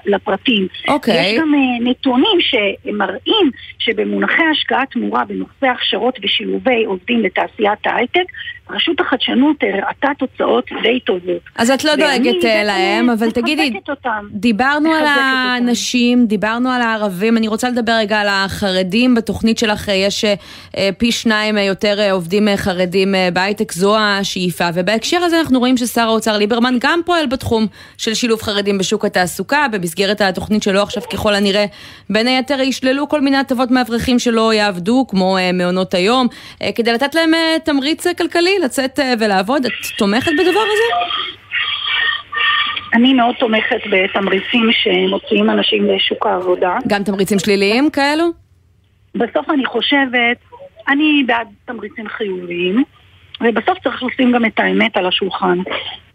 [SPEAKER 4] לפרטים.
[SPEAKER 3] אוקיי.
[SPEAKER 4] Okay. יש גם אה, נתונים שמראים שבמונחי השקעה תמורה בנושא הכשרות ושילובי עובדים לתעשיית ההייטק, רשות החדשנות הראתה תוצאות די טובות.
[SPEAKER 3] אז את לא דואגת אה, להם, אבל תגידי, דיברנו על האנשים, דיברנו על הערבים, אני רוצה לדבר רגע על החרדים, בתוכנית שלך יש פי שניים יותר עובדים חרדים בהייטק, זו השאיפה, ובהקשר הזה אנחנו רואים ששר האוצר ליברמן גם פועל בתחום של שילוב חרדים בשוק התעסוקה, במסגרת התוכנית שלו עכשיו ככל הנראה, בין היתר ישללו כל מיני הטבות מאברכים שלא יעבדו, כמו אה, מעונות היום, אה, כדי לתת להם אה, תמריץ כלכלי לצאת ולעבוד. את תומכת בדבר הזה?
[SPEAKER 4] אני מאוד תומכת בתמריצים שמוציאים אנשים לשוק העבודה.
[SPEAKER 3] גם תמריצים שליליים כאלו?
[SPEAKER 4] בסוף אני חושבת, אני בעד תמריצים חיוביים. ובסוף צריך לשים גם את האמת על השולחן.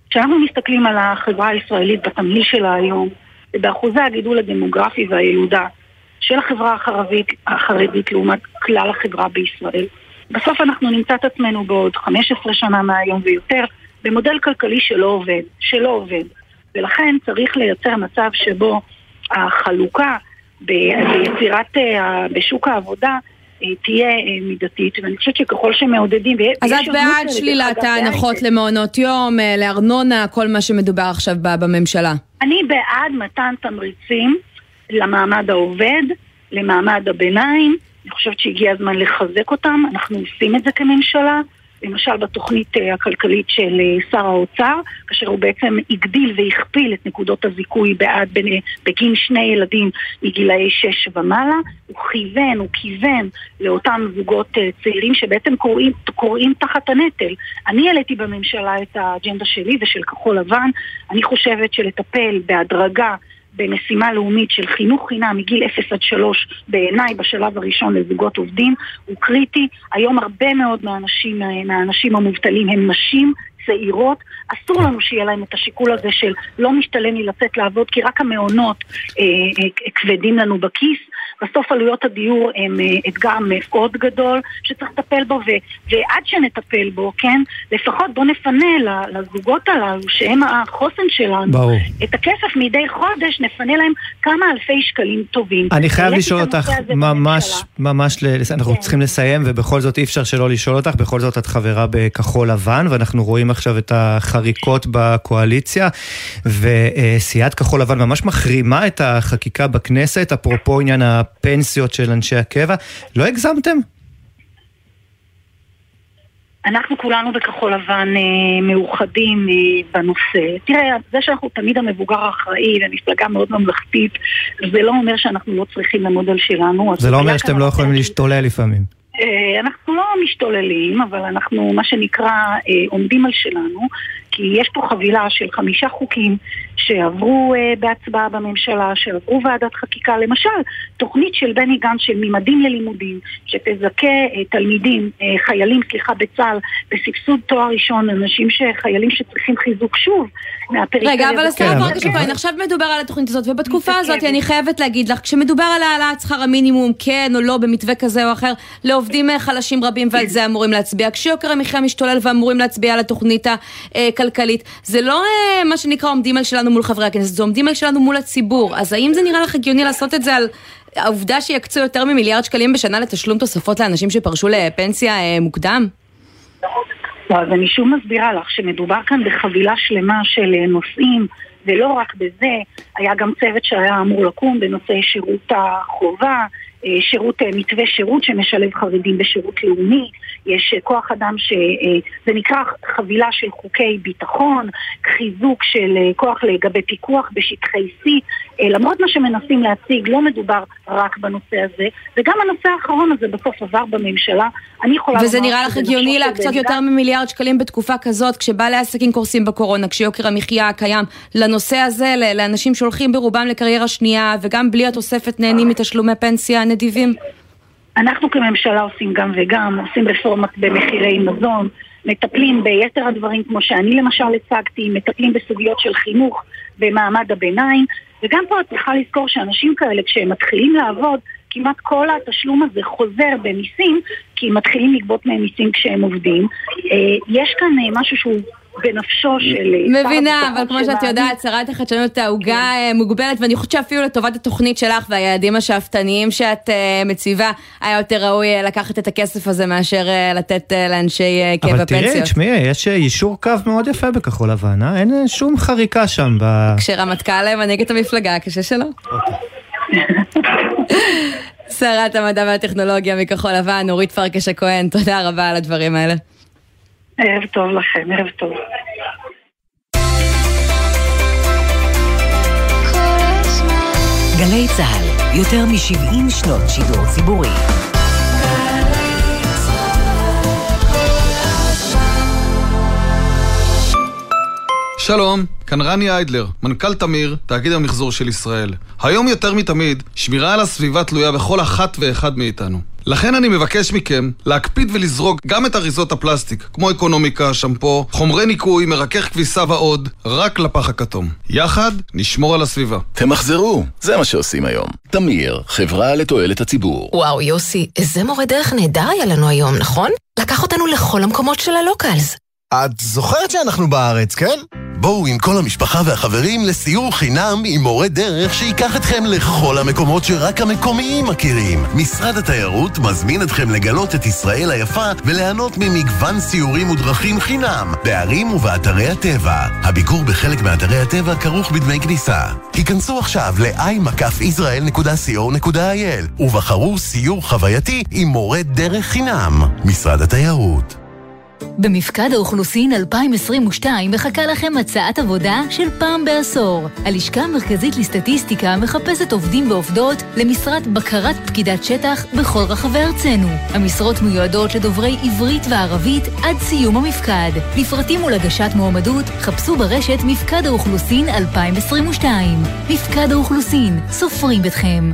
[SPEAKER 4] כשאנחנו מסתכלים על החברה הישראלית בתמהיל שלה היום, ובאחוזי הגידול הדמוגרפי והילודה של החברה החרבית, החרדית לעומת כלל החברה בישראל, בסוף אנחנו נמצא את עצמנו בעוד 15 שנה מהיום ויותר במודל כלכלי שלא עובד, שלא עובד. ולכן צריך לייצר מצב שבו החלוקה ביצירת, אה, בשוק העבודה תהיה מידתית, ואני חושבת שככל שמעודדים...
[SPEAKER 3] אז את בעד שלילת ההנחות למעונות יום, לארנונה, כל מה שמדובר עכשיו בממשלה.
[SPEAKER 4] אני בעד מתן תמריצים למעמד העובד, למעמד הביניים, אני חושבת שהגיע הזמן לחזק אותם, אנחנו עושים את זה כממשלה. למשל בתוכנית אה, הכלכלית של אה, שר האוצר, כאשר הוא בעצם הגדיל והכפיל את נקודות הזיכוי בעד בגין שני ילדים מגילאי שש ומעלה, הוא כיוון, הוא כיוון לאותם זוגות אה, צעירים שבעצם קוראים תחת הנטל. אני העליתי בממשלה את האג'נדה שלי ושל כחול לבן, אני חושבת שלטפל בהדרגה במשימה לאומית של חינוך חינם מגיל 0 עד 3 בעיניי בשלב הראשון לזוגות עובדים הוא קריטי. היום הרבה מאוד מהאנשים, מהאנשים המובטלים הם נשים צעירות, אסור לנו שיהיה להם את השיקול הזה של לא משתלם לי לצאת לעבוד כי רק המעונות אה, אה, כבדים לנו בכיס. בסוף עלויות הדיור הם אה, אתגר מאוד גדול שצריך לטפל בו, ו, ועד שנטפל בו, כן, לפחות בוא נפנה לזוגות הללו, שהם החוסן שלנו,
[SPEAKER 2] ברור.
[SPEAKER 4] את הכסף מדי חודש, נפנה להם כמה אלפי שקלים טובים.
[SPEAKER 2] אני חייב לשאול אותך, ממש, ממש, אנחנו כן. צריכים לסיים, ובכל זאת אי אפשר שלא לשאול אותך, בכל זאת את חברה בכחול לבן, ואנחנו רואים עכשיו את החריקות בקואליציה, וסיעת כחול לבן ממש מחרימה את החקיקה בכנסת, אפרופו עניין הפנסיות של אנשי הקבע. לא הגזמתם?
[SPEAKER 4] אנחנו כולנו בכחול לבן אה, מאוחדים אה, בנושא. תראה, זה שאנחנו תמיד המבוגר האחראי ומפלגה מאוד ממלכתית, זה לא אומר שאנחנו לא צריכים לעמוד על שלנו.
[SPEAKER 2] זה לא אומר שאתם לא יכולים להשתולל לפעמים.
[SPEAKER 4] אה, אנחנו לא משתוללים, אבל אנחנו, מה שנקרא, אה, עומדים על שלנו, כי יש פה חבילה של חמישה חוקים שעברו אה, בהצבעה בממשלה, שעברו ועדת חקיקה. למשל, תוכנית של בני גנץ של ממדים ללימודים, שתזכה תלמידים, חיילים, סליחה, בצה"ל, בסבסוד תואר ראשון, אנשים שחיילים שצריכים חיזוק שוב מהפריפריה.
[SPEAKER 3] רגע, אבל השרה פרקש הכהן, עכשיו מדובר על התוכנית הזאת, ובתקופה הזאת אני חייבת להגיד לך, כשמדובר על העלאת שכר המינימום, כן או לא, במתווה כזה או אחר, לעובדים חלשים רבים ועל זה אמורים להצביע. כשיוקר המחיה משתולל ואמורים להצביע על התוכנית הכלכלית, זה לא אה, מה שנקרא עומדים על שלנו מול חברי הכנסת, זה עומדים על שלנו מול הציבור. אז האם זה נראה לך הגיוני לעשות את זה על... העובדה שיקצו יותר ממיליארד שקלים בשנה לתשלום תוספות לאנשים שפרשו לפנסיה אה, מוקדם?
[SPEAKER 4] אז אני שוב מסבירה לך שמדובר כאן בחבילה שלמה של אה, נושאים ולא רק בזה, היה גם צוות שהיה אמור לקום בנושא שירות החובה, שירות, אה, מתווה שירות שמשלב חרדים בשירות לאומי, יש אה, כוח אדם שזה נקרא חבילה של חוקי ביטחון, חיזוק של כוח לגבי פיקוח בשטחי C, למרות מה שמנסים להציג, לא מדובר רק בנושא הזה, וגם הנושא האחרון הזה בסוף עבר בממשלה, אני יכולה
[SPEAKER 3] וזה נראה לך הגיוני להקצות יותר ממיליארד שקלים בתקופה כזאת, כשבעלי עסקים קורסים בקורונה, כשיוקר המחיה קיים, לנושא הזה, לאנשים שהולכים ברובם לקריירה שנייה, וגם בלי התוספת נהנים מתשלומי פנסיה נדיבים?
[SPEAKER 4] אנחנו כממשלה עושים גם וגם, עושים רפורמות במחירי מזון, מטפלים ביתר הדברים כמו שאני למשל הצגתי, מטפלים בסוגיות של חינוך במעמד הביניים, וגם פה את צריכה לזכור שאנשים כאלה כשהם מתחילים לעבוד, כמעט כל התשלום הזה חוזר במיסים, כי מתחילים לגבות מהם מיסים כשהם עובדים. אה, יש כאן אה, משהו שהוא בנפשו של...
[SPEAKER 3] אה, מבינה, אבל כמו שאת יודעת, שרת החדשנות העוגה כן. מוגבלת, ואני חושבת שאפילו לטובת התוכנית שלך והיעדים השאפתניים שאת מציבה, היה יותר ראוי לקחת את הכסף הזה מאשר לתת לאנשי קבע פנסיות.
[SPEAKER 2] אבל תראי, תשמעי, יש יישור קו מאוד יפה בכחול לבן, אה? אין שום חריקה שם ב...
[SPEAKER 3] כשרמטכ"ל מנהיג את המפלגה, קשה שלא. שרת המדע והטכנולוגיה מכחול לבן, נורית פרקש הכהן, תודה רבה על הדברים האלה.
[SPEAKER 4] ערב טוב לכם, ערב טוב.
[SPEAKER 1] גלי צה"ל, יותר מ-70 שנות שידור ציבורי.
[SPEAKER 7] שלום, כאן רני איידלר, מנכ"ל תמיר, תאגיד המחזור של ישראל. היום יותר מתמיד, שמירה על הסביבה תלויה בכל אחת ואחד מאיתנו. לכן אני מבקש מכם להקפיד ולזרוק גם את אריזות הפלסטיק, כמו אקונומיקה, שמפו, חומרי ניקוי, מרכך כביסה ועוד, רק לפח הכתום. יחד נשמור על הסביבה.
[SPEAKER 8] תמחזרו, זה מה שעושים היום. תמיר, חברה לתועלת הציבור.
[SPEAKER 9] וואו, יוסי, איזה מורה דרך נהדר היה לנו היום, נכון? לקח אותנו לכל המקומות של הלוקלס. את זוכרת שאנחנו בארץ, כן?
[SPEAKER 8] בואו עם כל המשפחה והחברים לסיור חינם עם מורה דרך שייקח אתכם לכל המקומות שרק המקומיים מכירים. משרד התיירות מזמין אתכם לגלות את ישראל היפה וליהנות ממגוון סיורים ודרכים חינם בערים ובאתרי הטבע. הביקור בחלק מאתרי הטבע כרוך בדמי כניסה. היכנסו עכשיו ל-i-israel.co.il ובחרו סיור חווייתי עם מורה דרך חינם. משרד התיירות
[SPEAKER 10] במפקד האוכלוסין 2022 מחכה לכם הצעת עבודה של פעם בעשור. הלשכה המרכזית לסטטיסטיקה מחפשת עובדים ועובדות למשרת בקרת פקידת שטח בכל רחבי ארצנו. המשרות מיועדות לדוברי עברית וערבית עד סיום המפקד. לפרטים ולהגשת מועמדות חפשו ברשת מפקד האוכלוסין 2022. מפקד האוכלוסין, סופרים אתכם.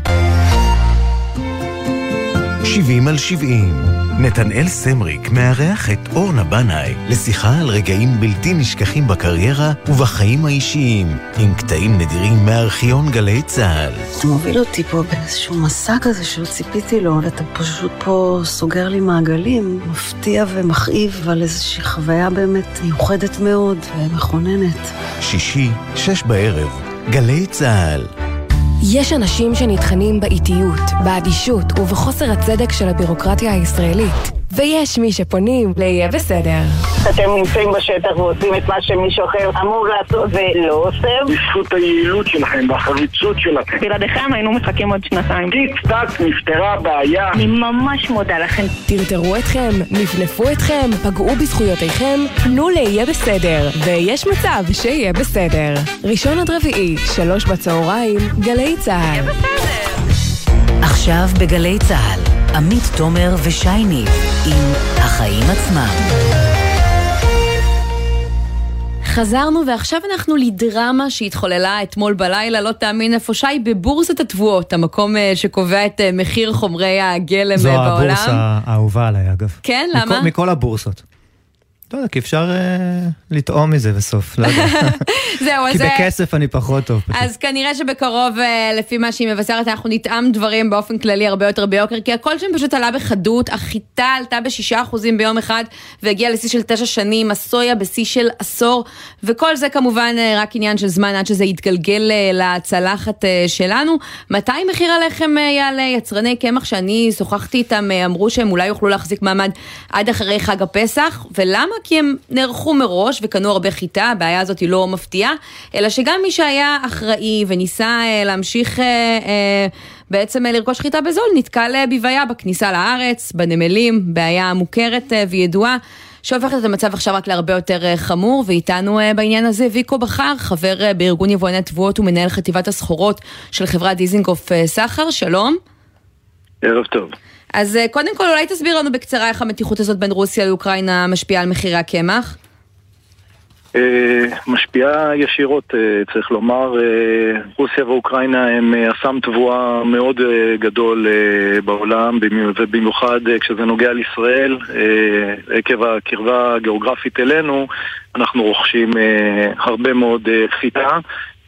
[SPEAKER 11] 70 על 70 נתנאל סמריק מארח את אורנה בנאי לשיחה על רגעים בלתי נשכחים בקריירה ובחיים האישיים, עם קטעים נדירים מארכיון גלי צה"ל.
[SPEAKER 12] אתה מוביל אותי פה באיזשהו מסע כזה שלא ציפיתי לו, אתה פשוט פה סוגר לי מעגלים, מפתיע ומכאיב על איזושהי חוויה באמת מיוחדת מאוד ומכוננת.
[SPEAKER 11] שישי, שש בערב, גלי צה"ל.
[SPEAKER 13] יש אנשים שנטחנים באיטיות, באדישות ובחוסר הצדק של הבירוקרטיה הישראלית. ויש מי שפונים ל"יהיה בסדר".
[SPEAKER 14] אתם נמצאים בשטח ועושים את מה שמישהו אחר אמור לעשות ולא עושה.
[SPEAKER 15] בזכות היעילות שלכם והחריצות שלכם.
[SPEAKER 14] בלעדיכם היינו מחכים עוד שנתיים.
[SPEAKER 15] טיק טק נפתרה הבעיה.
[SPEAKER 14] אני ממש מודה לכם.
[SPEAKER 13] טרטרו אתכם, נפנפו אתכם, פגעו בזכויותיכם, פנו ל"יהיה בסדר". ויש מצב שיהיה בסדר. ראשון עד רביעי, שלוש בצהריים, גלי צה"ל.
[SPEAKER 1] עכשיו בגלי צה"ל. עמית תומר ושי ניב עם החיים עצמם.
[SPEAKER 3] חזרנו ועכשיו אנחנו לדרמה שהתחוללה אתמול בלילה, לא תאמין איפה שי, בבורסת התבואות, המקום אה, שקובע את אה, מחיר חומרי הגלם
[SPEAKER 2] זו
[SPEAKER 3] בעולם.
[SPEAKER 2] זו הבורסה האהובה עליי אגב.
[SPEAKER 3] כן,
[SPEAKER 2] מכל,
[SPEAKER 3] למה?
[SPEAKER 2] מכל הבורסות. לא יודע, כי אפשר אה, לטעום מזה בסוף, לא יודע. *laughs*
[SPEAKER 3] זהו,
[SPEAKER 2] כי
[SPEAKER 3] אז... אה,
[SPEAKER 2] בכסף אני פחות טוב. פשוט.
[SPEAKER 3] אז כנראה שבקרוב, אה, לפי מה שהיא מבשרת, אנחנו נטעם דברים באופן כללי הרבה יותר ביוקר, כי הכל שם פשוט עלה בחדות, החיטה עלתה בשישה אחוזים ביום אחד, והגיעה לשיא של תשע שנים, הסויה בשיא של עשור, וכל זה כמובן רק עניין של זמן עד שזה יתגלגל לצלחת שלנו. מתי מחיר הלחם יעלה? יצרני קמח שאני שוחחתי איתם אמרו שהם אולי יוכלו להחזיק מעמד עד אחרי חג הפסח, ולמה? כי הם נערכו מראש וקנו הרבה חיטה, הבעיה הזאת היא לא מפתיעה, אלא שגם מי שהיה אחראי וניסה אה, להמשיך אה, אה, בעצם לרכוש חיטה בזול, נתקל בבעיה בכניסה לארץ, בנמלים, בעיה מוכרת וידועה. שהופכת את המצב עכשיו רק להרבה יותר חמור, ואיתנו בעניין הזה ויקו בכר, חבר בארגון יבואני תבואות ומנהל חטיבת הסחורות של חברת דיזינגוף סחר, שלום.
[SPEAKER 15] ערב טוב.
[SPEAKER 3] אז אה, קודם כל אולי תסביר לנו בקצרה איך המתיחות הזאת בין רוסיה לאוקראינה משפיעה על מחירי הקמח.
[SPEAKER 15] אה, משפיעה ישירות, אה, צריך לומר, רוסיה ואוקראינה הם אסם תבואה מאוד גדול בעולם, במי- ובמיוחד כשזה נוגע לישראל, עקב הקרבה הגיאוגרפית אלינו, אנחנו רוכשים הרבה מאוד חיטה.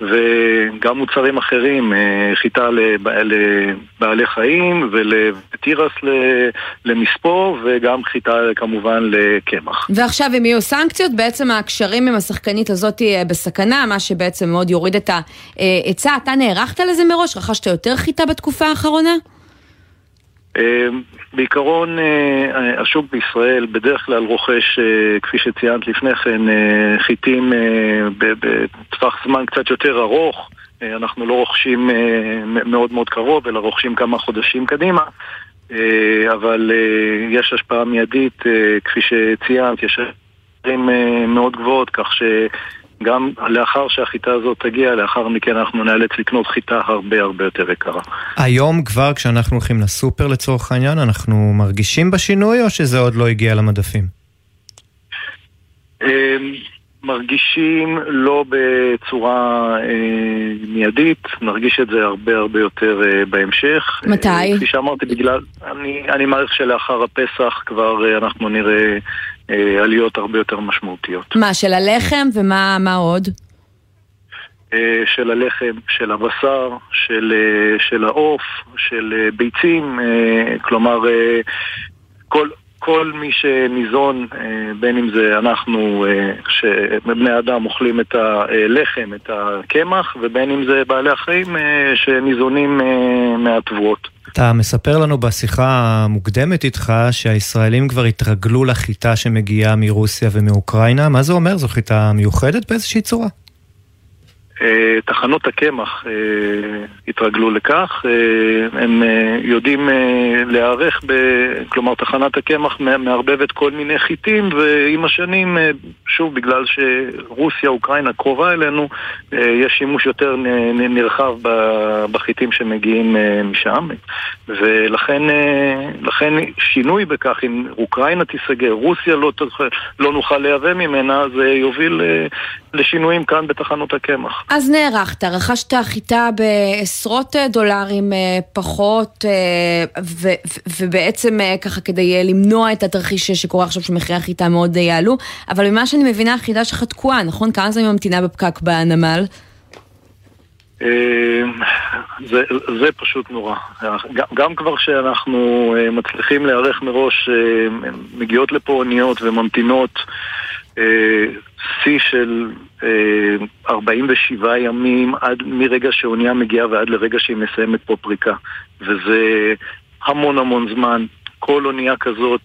[SPEAKER 15] וגם מוצרים אחרים, אה, חיטה לב- לבעלי חיים ותירס ל- למספוא וגם חיטה כמובן לקמח.
[SPEAKER 3] ועכשיו אם יהיו סנקציות, בעצם הקשרים עם השחקנית הזאת אה, בסכנה, מה שבעצם מאוד יוריד את ההיצע. אתה נערכת לזה מראש? רכשת יותר חיטה בתקופה האחרונה?
[SPEAKER 15] אה, בעיקרון אה, השוק בישראל בדרך כלל רוכש, אה, כפי שציינת לפני כן, אה, חיטים אה, בטווח זמן קצת יותר ארוך. אה, אנחנו לא רוכשים אה, מאוד מאוד קרוב, אלא רוכשים כמה חודשים קדימה. אה, אבל אה, יש השפעה מיידית, אה, כפי שציינת, יש אה, מאוד גבוהות, כך שגם לאחר שהחיטה הזאת תגיע, לאחר מכן אנחנו נאלץ לקנות חיטה הרבה הרבה יותר יקרה.
[SPEAKER 2] היום כבר כשאנחנו הולכים לסופר לצורך העניין, אנחנו מרגישים בשינוי או שזה עוד לא הגיע למדפים?
[SPEAKER 15] אה, מרגישים לא בצורה אה, מיידית, נרגיש את זה הרבה הרבה יותר אה, בהמשך.
[SPEAKER 3] מתי?
[SPEAKER 15] אה, כפי שאמרתי, בגלל, אני, אני מעריך שלאחר הפסח כבר אה, אנחנו נראה אה, עליות הרבה יותר משמעותיות.
[SPEAKER 3] מה, של הלחם ומה מה עוד?
[SPEAKER 15] אה, של הלחם, של הבשר, של, אה, של העוף, של אה, ביצים, אה, כלומר, אה, כל, כל מי שניזון, אה, בין אם זה אנחנו, אה, שבני אדם אוכלים את הלחם, את הקמח, ובין אם זה בעלי החיים אה, שניזונים מהתבואות.
[SPEAKER 2] אתה מספר לנו בשיחה המוקדמת איתך שהישראלים כבר התרגלו לחיטה שמגיעה מרוסיה ומאוקראינה. מה זה אומר? זו חיטה מיוחדת באיזושהי צורה?
[SPEAKER 15] אה, תחנות הקמח אה, התרגלו לכך, אה, הם יודעים להיערך, ב... כלומר תחנת הקמח מערבבת כל מיני חיטים ועם השנים, שוב בגלל שרוסיה, אוקראינה קרובה אלינו, יש שימוש יותר נרחב בחיטים שמגיעים משם ולכן שינוי בכך, אם אוקראינה תיסגר, רוסיה לא, לא נוכל לייבא ממנה, זה יוביל לשינויים כאן בתחנות הקמח.
[SPEAKER 3] אז נערכת, רכשת חיטה בעשרות אה, דולרים אה, פחות, אה, ובעצם ככה כדי למנוע את התרחיש שקורה עכשיו שמחירי החיטה מאוד יעלו, אבל ממה שאני מבינה החיטה שלך תקועה, נכון? כמה זמן ממתינה בפקק בנמל?
[SPEAKER 15] זה, זה פשוט נורא. גם, גם כבר שאנחנו מצליחים להיערך מראש, מגיעות לפה אוניות וממתינות שיא של אה, 47 ימים עד מרגע שאונייה מגיעה ועד לרגע שהיא מסיימת פה פריקה. וזה המון המון זמן. כל אונייה כזאת,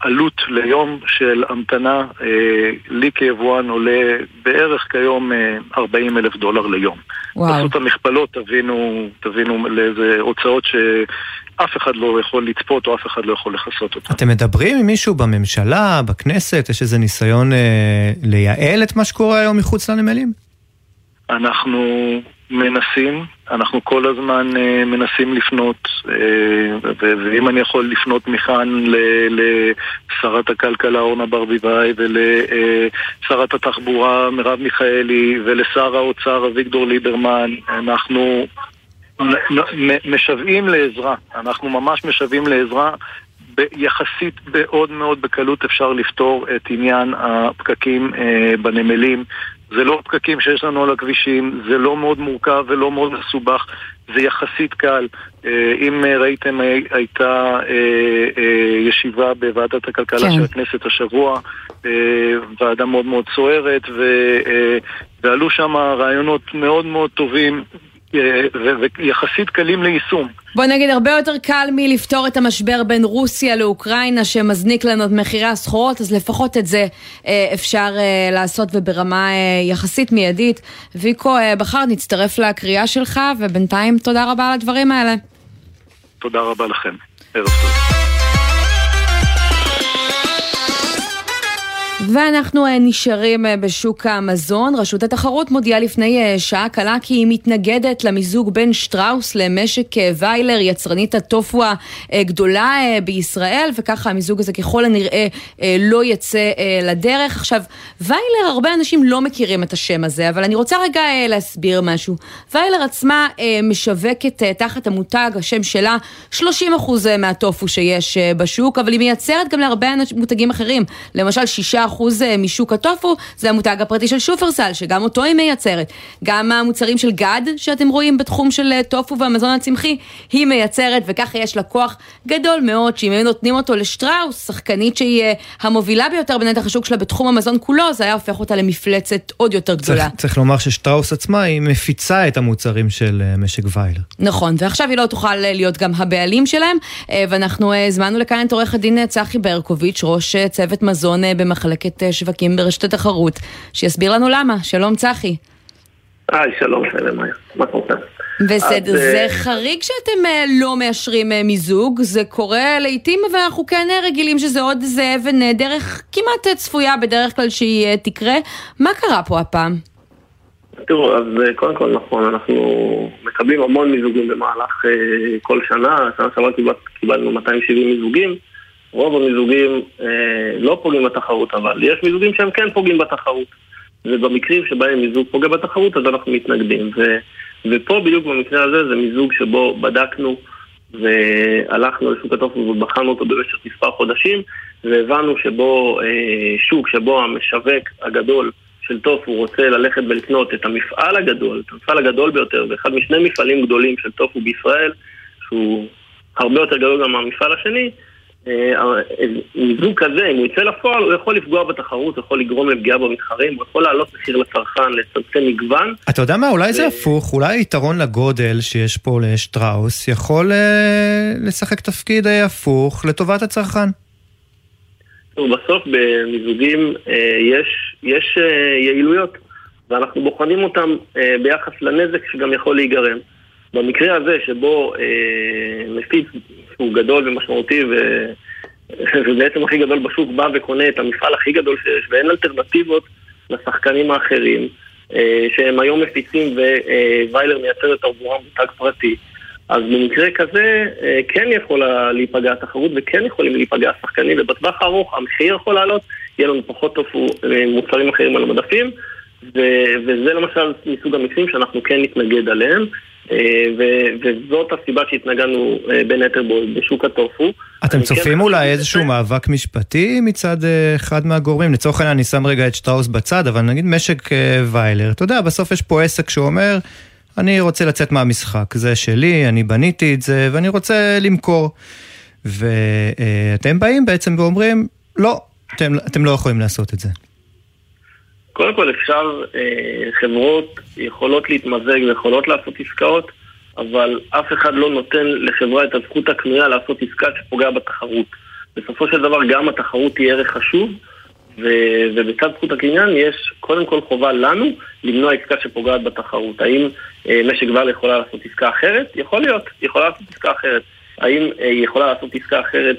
[SPEAKER 15] עלות ליום של המתנה, אה, לי כיבואן עולה בערך כיום אה, 40 אלף דולר ליום. וואו. תעשו את המכפלות, תבינו, תבינו לאיזה הוצאות ש... אף אחד לא יכול לצפות או אף אחד לא יכול לכסות אותה.
[SPEAKER 2] אתם מדברים עם מישהו בממשלה, בכנסת? יש איזה ניסיון אה, לייעל את מה שקורה היום מחוץ לנמלים?
[SPEAKER 15] אנחנו מנסים, אנחנו כל הזמן אה, מנסים לפנות, אה, ואם אני יכול לפנות מכאן לשרת הכלכלה אורנה ברביבאי ולשרת התחבורה מרב מיכאלי ולשר האוצר אביגדור ליברמן, אנחנו משוועים לעזרה, אנחנו ממש משוועים לעזרה. יחסית מאוד מאוד בקלות אפשר לפתור את עניין הפקקים אה, בנמלים. זה לא פקקים שיש לנו על הכבישים, זה לא מאוד מורכב ולא מאוד מסובך, זה יחסית קל. אה, אם ראיתם, הייתה אה, אה, ישיבה בוועדת הכלכלה כן. של הכנסת השבוע, אה, ועדה מאוד מאוד סוערת, אה, ועלו שם רעיונות מאוד מאוד טובים ויחסית קלים ליישום.
[SPEAKER 3] בוא נגיד, הרבה יותר קל מלפתור את המשבר בין רוסיה לאוקראינה שמזניק לנו את מחירי הסחורות, אז לפחות את זה אה, אפשר אה, לעשות וברמה אה, יחסית מיידית. ויקו, בחר נצטרף לקריאה שלך, ובינתיים תודה רבה על הדברים האלה.
[SPEAKER 15] תודה רבה לכם. ערב טוב.
[SPEAKER 3] ואנחנו אה, נשארים אה, בשוק המזון. רשות התחרות מודיעה לפני אה, שעה קלה כי היא מתנגדת למיזוג בין שטראוס למשק ויילר, יצרנית הטופו הגדולה בישראל, וככה המיזוג הזה ככל הנראה לא יצא לדרך. עכשיו, ויילר, הרבה אנשים לא מכירים את השם הזה, אבל אני רוצה רגע להסביר משהו. ויילר עצמה משווקת תחת המותג, השם שלה, 30% מהטופו שיש בשוק, אבל היא מייצרת גם להרבה מותגים אחרים. למשל, 6% אה, משוק הטופו זה המותג הפרטי של שופרסל, שגם אותו היא מייצרת. גם המוצרים של גד, שאתם רואים בתחום של אה, טופו והמזון הצמחי, היא מייצרת, וככה יש לה כוח גדול מאוד, שאם היו נותנים אותו לשטראוס, שחקנית שהיא אה, המובילה ביותר בנתח השוק שלה בתחום המזון כולו, זה היה הופך אותה למפלצת עוד יותר גדולה.
[SPEAKER 2] צריך, צריך לומר ששטראוס עצמה היא מפיצה את המוצרים של משק ויילר.
[SPEAKER 3] נכון, ועכשיו היא לא תוכל להיות גם הבעלים שלהם, ואנחנו הזמנו לכאן את עורך הדין צחי ברקוביץ', ראש צוות מזון במחלקת מחלקת אה, שווקים ברשת התחרות, שיסביר לנו למה. שלום צחי.
[SPEAKER 16] היי, שלום, מה קורה?
[SPEAKER 3] בסדר, זה אה, חריג שאתם אה, לא מאשרים מיזוג, זה קורה לעיתים, אבל אנחנו כן רגילים שזה עוד איזה אבן דרך כמעט צפויה בדרך כלל שהיא תקרה. מה קרה פה הפעם?
[SPEAKER 16] תראו, אז קודם כל נכון, אנחנו מקבלים המון מיזוגים במהלך כל שנה, שנה שעברה קיבלנו 270 מיזוגים. רוב המיזוגים אה, לא פוגעים בתחרות, אבל יש מיזוגים שהם כן פוגעים בתחרות. ובמקרים שבהם מיזוג פוגע בתחרות, אז אנחנו מתנגדים. ו, ופה בדיוק במקרה הזה זה מיזוג שבו בדקנו והלכנו לשוק הטופו ובחנו אותו במשך מספר חודשים, והבנו שבו אה, שוק שבו המשווק הגדול של טופו רוצה ללכת ולקנות את המפעל הגדול, את המפעל הגדול ביותר, ואחד משני מפעלים גדולים של טופו בישראל, שהוא הרבה יותר גדול גם מהמפעל השני, מיזוג כזה, אם הוא יצא לפועל, הוא יכול לפגוע בתחרות, הוא יכול לגרום לפגיעה במתחרים, הוא יכול להעלות מחיר לצרכן, לצמצם מגוון.
[SPEAKER 2] אתה יודע מה, אולי זה הפוך, אולי היתרון לגודל שיש פה לשטראוס יכול אה, לשחק תפקיד אה, הפוך לטובת הצרכן.
[SPEAKER 16] בסוף במיזוגים אה, יש, יש יעילויות, ואנחנו בוחנים אותם ביחס לנזק שגם יכול להיגרם. במקרה הזה שבו מפיץ שהוא גדול ומשמעותי ו... *laughs* ובעצם הכי גדול בשוק בא וקונה את המפעל הכי גדול שיש ואין אלטרנטיבות לשחקנים האחרים אה, שהם היום מפיצים וויילר מייצר את עבורם מותג פרטי. אז במקרה כזה אה, כן יכולה להיפגע התחרות וכן יכולים להיפגע השחקנים ובטווח הארוך המחיר יכול לעלות, יהיה לנו פחות אה, מוצרים אחרים על המדפים וזה למשל מסוג המקרים שאנחנו כן נתנגד עליהם אה, וזאת הסיבה שהתנגדנו אה, בין היתר בשוק הטופו.
[SPEAKER 2] אתם כן צופים כן אולי איזשהו מאבק משפטי מצד אה, אחד מהגורמים? לצורך העניין אני שם רגע את שטראוס בצד, אבל נגיד משק ויילר, אתה יודע, בסוף יש פה עסק שאומר, אני רוצה לצאת מהמשחק, זה שלי, אני בניתי את זה, ואני רוצה למכור. ואתם באים בעצם ואומרים, לא, אתם, אתם לא יכולים לעשות את זה.
[SPEAKER 16] קודם כל אפשר, אה, חברות יכולות להתמזג ויכולות לעשות עסקאות, אבל אף אחד לא נותן לחברה את הזכות הקנויה לעשות עסקה שפוגעה בתחרות. בסופו של דבר גם התחרות היא ערך חשוב, ו- ובצד זכות הקניין יש קודם כל חובה לנו למנוע עסקה שפוגעת בתחרות. האם אה, משק ואל יכולה לעשות עסקה אחרת? יכול להיות, היא יכולה לעשות עסקה אחרת. האם אה, היא יכולה לעשות עסקה אחרת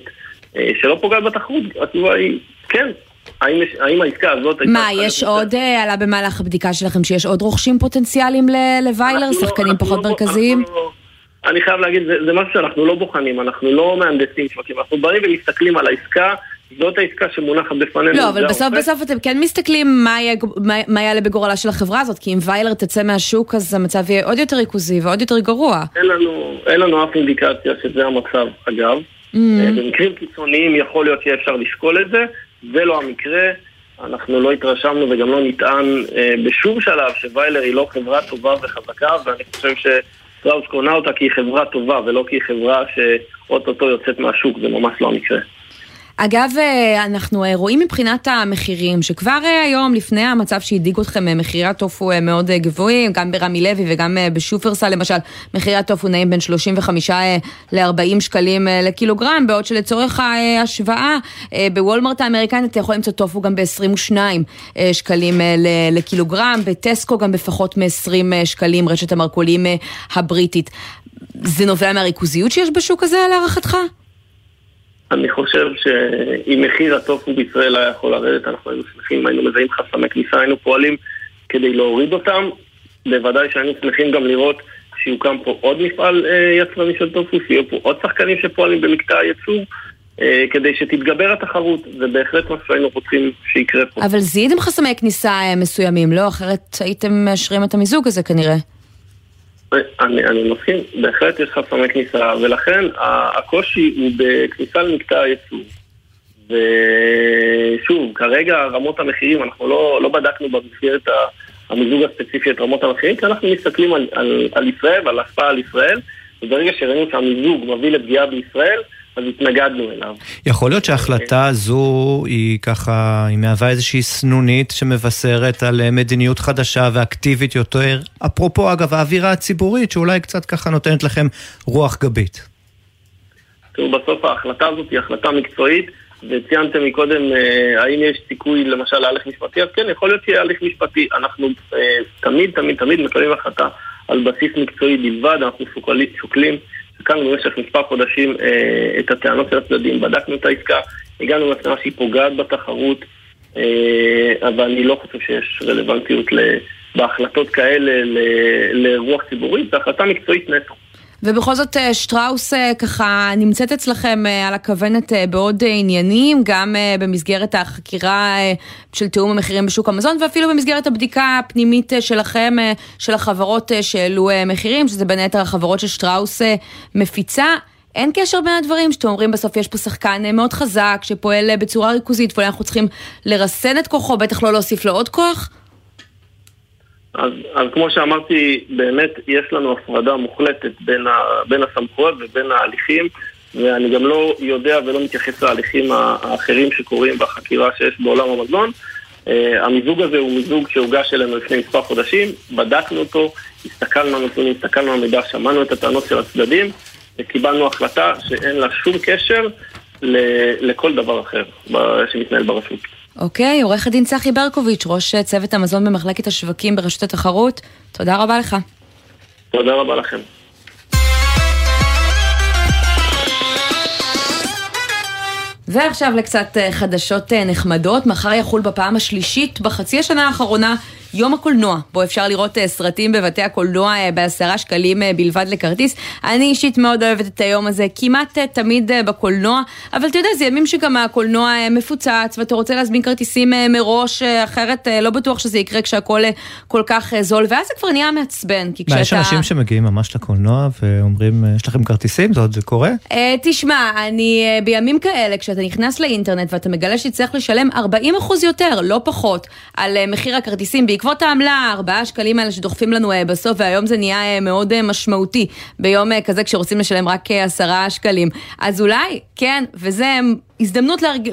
[SPEAKER 16] אה, שלא פוגעת בתחרות? התשובה היא כן, האם, האם העסקה הזאת...
[SPEAKER 3] מה, יש עוד, אה, עלה במהלך הבדיקה שלכם שיש עוד רוכשים פוטנציאליים לוויילר, לא- שחקנים פחות לא- מרכזיים?
[SPEAKER 16] לא- אני חייב להגיד, זה, זה משהו שאנחנו לא בוחנים, אנחנו לא מהנדסים שווקים, אנחנו באים ומסתכלים על העסקה, זאת העסקה שמונחת בפנינו.
[SPEAKER 3] לא, אבל בסוף בסוף אתם כן מסתכלים מה, יעלה בגורלה של החברה הזאת, כי אם ויילר תצא מהשוק אז המצב יהיה עוד יותר ריכוזי ועוד יותר גרוע.
[SPEAKER 16] אין לנו, אין לנו אף אינדיקציה שזה המצב, אגב. Mm. hmm במקרים קיצוניים יכול להיות שיהיה אפשר לשקול את זה. זה לא המקרה, אנחנו לא התרשמנו וגם לא נטען אה, בשום שלב שוויילר היא לא חברה טובה וחזקה, ואני חושב שטראוס קונה אותה כי היא חברה טובה ולא כי היא חברה שאו-טו-טו יוצאת מהשוק, זה ממש לא המקרה.
[SPEAKER 3] אגב, אה, אנחנו אה, רואים מבחינת המחירים, שכבר אה, היום, לפני המצב שהדאיג אתכם, מחירי הטופו מאוד גבוהים, גם ברמי לוי וגם בשופרסל למשל, מחירי הטופו נעים בין 35 ל-40 שקלים לקילוגרם, בעוד שלצורך ההשוואה, בוולמרט האמריקנית אתה יכול למצוא טופו גם ב-22 שקלים לקילוגרם, בטסקו גם בפחות מ-20 שקלים, רשת המרכולים הבריטית. זה נובע מהריכוזיות שיש בשוק הזה, להערכתך?
[SPEAKER 16] אני חושב שאם מחיר הטופו בישראל היה יכול לרדת, אנחנו היינו שמחים, היינו מזהים חסמי כניסה, היינו פועלים כדי להוריד אותם. בוודאי שהיינו שמחים גם לראות שיוקם פה עוד מפעל אה, יצרני של טופו, שיהיו פה עוד שחקנים שפועלים במקטע הייצור. אה, כדי שתתגבר התחרות, זה בהחלט מה שהיינו רוצים שיקרה פה.
[SPEAKER 3] אבל זיהיתם חסמי כניסה אה, מסוימים, לא? אחרת הייתם מאשרים את המיזוג הזה כנראה.
[SPEAKER 16] אני, אני מסכים, בהחלט יש חסמי כניסה, ולכן הקושי הוא בכניסה למקטע הייצור. ושוב, כרגע רמות המחירים, אנחנו לא, לא בדקנו במסגרת המיזוג הספציפי את רמות המחירים, כי אנחנו מסתכלים על, על, על ישראל ועל השפעה על ישראל, וברגע שראינו שהמיזוג מביא לפגיעה בישראל, אז התנגדנו אליו.
[SPEAKER 2] יכול להיות שההחלטה הזו היא ככה, היא מהווה איזושהי סנונית שמבשרת על אה, מדיניות חדשה ואקטיבית יותר. אפרופו אגב האווירה הציבורית שאולי קצת ככה נותנת לכם רוח גבית.
[SPEAKER 16] תראו, בסוף ההחלטה הזאת היא החלטה מקצועית, וציינתם מקודם אה, האם יש סיכוי למשל להליך משפטי, אז כן, יכול להיות שיהיה הליך משפטי. אנחנו אה, תמיד, תמיד, תמיד מקבלים החלטה על בסיס מקצועי בלבד, אנחנו שוקלים שקלנו במשך מספר חודשים אה, את הטענות של הצדדים, בדקנו את העסקה, הגענו למסקנה שהיא פוגעת בתחרות, אה, אבל אני לא חושב שיש רלוונטיות בהחלטות כאלה לרוח ציבורית, זו החלטה מקצועית נטו.
[SPEAKER 3] ובכל זאת אה, שטראוס אה, ככה נמצאת אצלכם אה, על הכוונת בעוד עניינים, גם במסגרת החקירה של תיאום המחירים בשוק המזון, ואפילו במסגרת הבדיקה הפנימית שלכם, של החברות שהעלו מחירים, שזה בין היתר החברות ששטראוס מפיצה. אין קשר בין הדברים, שאתם אומרים בסוף יש פה שחקן מאוד חזק, שפועל בצורה ריכוזית, ואולי אנחנו צריכים לרסן את כוחו, בטח לא להוסיף לו עוד כוח?
[SPEAKER 16] אז, אז כמו שאמרתי, באמת יש לנו הפרדה מוחלטת בין, ה, בין הסמכויות ובין ההליכים. ואני גם לא יודע ולא מתייחס להליכים האחרים שקורים בחקירה שיש בעולם המזון. אה, המיזוג הזה הוא מיזוג שהוגש אלינו לפני מספר חודשים, בדקנו אותו, הסתכלנו על נתונים, הסתכלנו על מידע, שמענו את הטענות של הצדדים, וקיבלנו החלטה שאין לה שום קשר לכל דבר אחר שמתנהל ברשות.
[SPEAKER 3] אוקיי, עורך הדין צחי ברקוביץ', ראש צוות המזון במחלקת השווקים ברשות התחרות, תודה רבה לך.
[SPEAKER 16] תודה רבה לכם.
[SPEAKER 3] ועכשיו לקצת אה, חדשות אה, נחמדות, מחר יחול בפעם השלישית בחצי השנה האחרונה יום הקולנוע, בו אפשר לראות אה, סרטים בבתי הקולנוע אה, בעשרה שקלים אה, בלבד לכרטיס. אני אישית מאוד אוהבת את היום הזה, כמעט תמיד בקולנוע, אבל אתה יודע, זה ימים שגם הקולנוע מפוצץ, ואתה רוצה להזמין כרטיסים מראש, אחרת לא בטוח שזה יקרה כשהכול כל כך זול, ואז זה כבר נהיה מעצבן, כי
[SPEAKER 2] כשאתה... יש אנשים שמגיעים ממש לקולנוע ואומרים, יש לכם כרטיסים? זה עוד קורה?
[SPEAKER 3] תשמע, אני בימים כאלה, כשאתה נכנס לאינטרנט ואתה מגלה שתצטרך לשלם 40% יותר, לא פחות, על מחיר הכרטיסים, בעקבות העמלה, ארבעה שקלים האלה שדוחפים לנו אה, בסוף, והיום זה נהיה אה, מאוד אה, משמעותי ביום כזה כשרוצים לשלם רק עשרה שקלים. אז אולי, כן, וזה הזדמנות להרג...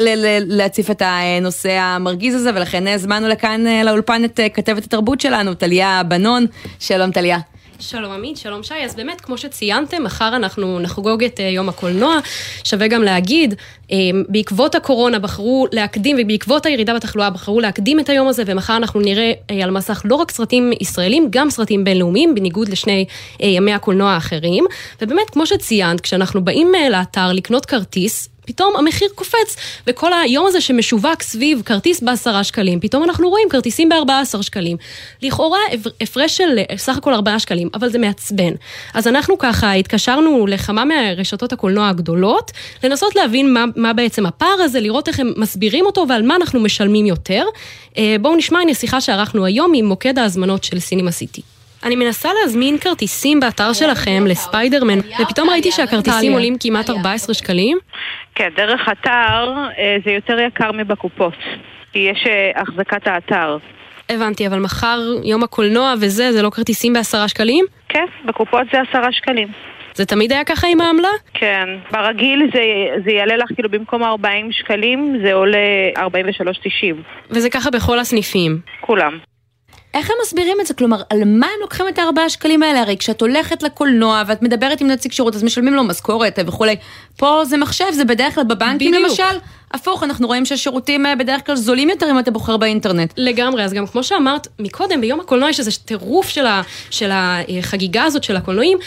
[SPEAKER 3] להציף את הנושא המרגיז הזה, ולכן הזמנו לכאן לאולפן את כתבת התרבות שלנו, טליה בנון. שלום טליה.
[SPEAKER 17] שלום עמית, שלום שי. אז באמת, כמו שציינתם, מחר אנחנו נחגוג את יום הקולנוע. שווה גם להגיד, אמ, בעקבות הקורונה בחרו להקדים, ובעקבות הירידה בתחלואה בחרו להקדים את היום הזה, ומחר אנחנו נראה אה, על מסך לא רק סרטים ישראלים, גם סרטים בינלאומיים, בניגוד לשני אה, ימי הקולנוע האחרים. ובאמת, כמו שציינת, כשאנחנו באים אה, לאתר לקנות כרטיס, פתאום המחיר קופץ, וכל היום הזה שמשווק סביב כרטיס בעשרה שקלים, פתאום אנחנו רואים כרטיסים בארבעה עשר שקלים. לכאורה הפרש של סך הכל ארבעה שקלים, אבל זה מעצבן. אז אנחנו ככה התקשרנו לכמה מהרשתות הקולנוע הגדולות, לנסות להבין מה, מה בעצם הפער הזה, לראות איך הם מסבירים אותו ועל מה אנחנו משלמים יותר. אה, בואו נשמע, הנה שיחה שערכנו היום עם מוקד ההזמנות של סינימה סיטי. אני מנסה להזמין כרטיסים באתר שלכם לספיידרמן, ופתאום ראיתי שהכרטיסים עולים כמעט 14 שקלים.
[SPEAKER 18] כן, דרך אתר אה, זה יותר יקר מבקופות, כי יש אה, החזקת האתר.
[SPEAKER 17] הבנתי, אבל מחר יום הקולנוע וזה, זה לא כרטיסים בעשרה שקלים?
[SPEAKER 18] כן, בקופות זה עשרה שקלים.
[SPEAKER 17] זה תמיד היה ככה עם העמלה?
[SPEAKER 18] כן. ברגיל זה, זה יעלה לך כאילו במקום 40 שקלים, זה עולה 43.90.
[SPEAKER 17] וזה ככה בכל הסניפים?
[SPEAKER 18] כולם.
[SPEAKER 3] איך הם מסבירים את זה? כלומר, על מה הם לוקחים את הארבעה שקלים האלה? הרי כשאת הולכת לקולנוע ואת מדברת עם נציג שירות, אז משלמים לו משכורת וכולי. פה זה מחשב, זה בדרך כלל בבנקים בדיוק. למשל. הפוך, אנחנו רואים שהשירותים אה, בדרך כלל זולים יותר אם אתה בוחר באינטרנט.
[SPEAKER 17] לגמרי, אז גם כמו שאמרת, מקודם, ביום הקולנוע יש איזה טירוף של, של החגיגה הזאת של הקולנועים,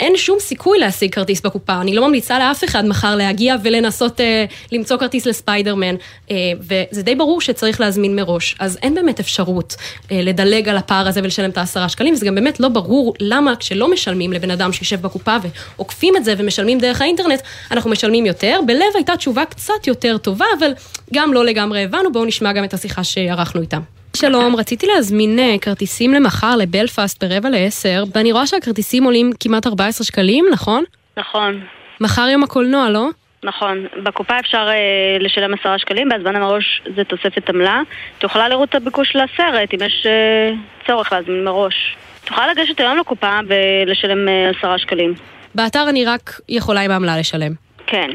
[SPEAKER 17] אין שום סיכוי להשיג כרטיס בקופה. אני לא ממליצה לאף אחד מחר להגיע ולנסות אה, למצוא כרטיס לספיידרמן, אה, וזה די ברור שצריך להזמין מראש. אז אין באמת אפשרות אה, לדלג על הפער הזה ולשלם את העשרה שקלים, וזה גם באמת לא ברור למה כשלא משלמים לבן אדם שיושב בקופה ועוקפים את זה ומשלמים דרך האינטרנט, אנחנו משלמים יותר. בלב הייתה תשובה קצת יותר טובה, אבל גם לא לגמרי הבנו. בואו נשמע גם את השיחה שערכנו איתם. שלום, רציתי להזמין אה, כרטיסים למחר לבלפאסט ברבע לעשר, ואני רואה שהכרטיסים עולים כמעט 14 שקלים, נכון?
[SPEAKER 18] נכון.
[SPEAKER 17] מחר יום הקולנוע, לא?
[SPEAKER 18] נכון. בקופה אפשר אה, לשלם עשרה שקלים, בהזמנה מראש זה תוספת עמלה. תוכלה לראות את הביקוש לסרט, אם יש אה, צורך להזמין מראש. תוכל לגשת היום לקופה ולשלם אה, עשרה אה, שקלים.
[SPEAKER 17] באתר אני רק יכולה עם העמלה לשלם.
[SPEAKER 18] כן.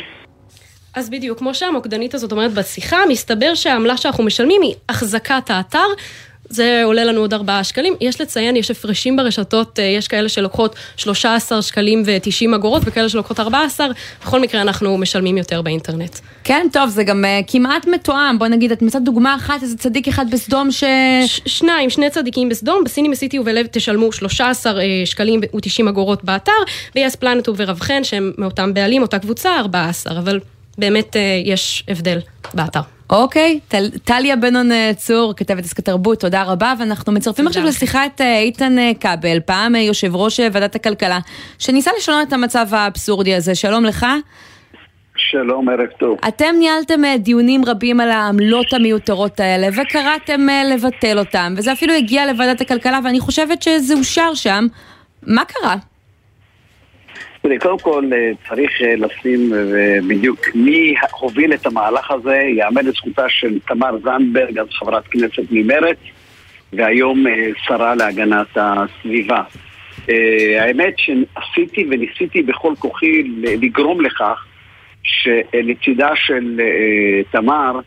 [SPEAKER 17] אז בדיוק, כמו שהמוקדנית הזאת אומרת בשיחה, מסתבר שהעמלה שאנחנו משלמים היא החזקת האתר. זה עולה לנו עוד 4 שקלים. יש לציין, יש הפרשים ברשתות, אה, יש כאלה שלוקחות 13 שקלים ו-90 אגורות וכאלה שלוקחות 14, בכל מקרה אנחנו משלמים יותר באינטרנט.
[SPEAKER 3] כן, טוב, זה גם uh, כמעט מתואם. בוא נגיד, את מצאת דוגמה אחת, איזה צדיק אחד בסדום ש... ש...
[SPEAKER 17] שניים, שני צדיקים בסדום, בסיני סיטי ובלב תשלמו 13 uh, אה, שקלים ו-90 אגורות באתר, ביס פלנט וברב-חן, שהם מאותם בעלים, אותה קבוצה, 14, אבל... באמת אה, יש הבדל באתר.
[SPEAKER 3] אוקיי, טל, טליה בנון אה, צור, כתבת עסקת תרבות, תודה רבה, ואנחנו מצרפים עכשיו לשיחה את אה, איתן כבל, פעם יושב ראש ועדת הכלכלה, שניסה לשנות את המצב האבסורדי הזה. שלום לך.
[SPEAKER 19] שלום, ערב טוב.
[SPEAKER 3] אתם ניהלתם דיונים רבים על העמלות המיותרות האלה, וקראתם לבטל אותם, וזה אפילו הגיע לוועדת הכלכלה, ואני חושבת שזה אושר שם. מה קרה?
[SPEAKER 19] תראי, קודם כל אה, צריך אה, לשים אה, בדיוק מי הוביל את המהלך הזה, יאמר לזכותה של תמר זנדברג, אז חברת כנסת ממרצ, והיום שרה להגנת הסביבה. האמת שעשיתי וניסיתי בכל כוחי לגרום לכך שלצידה של תמר,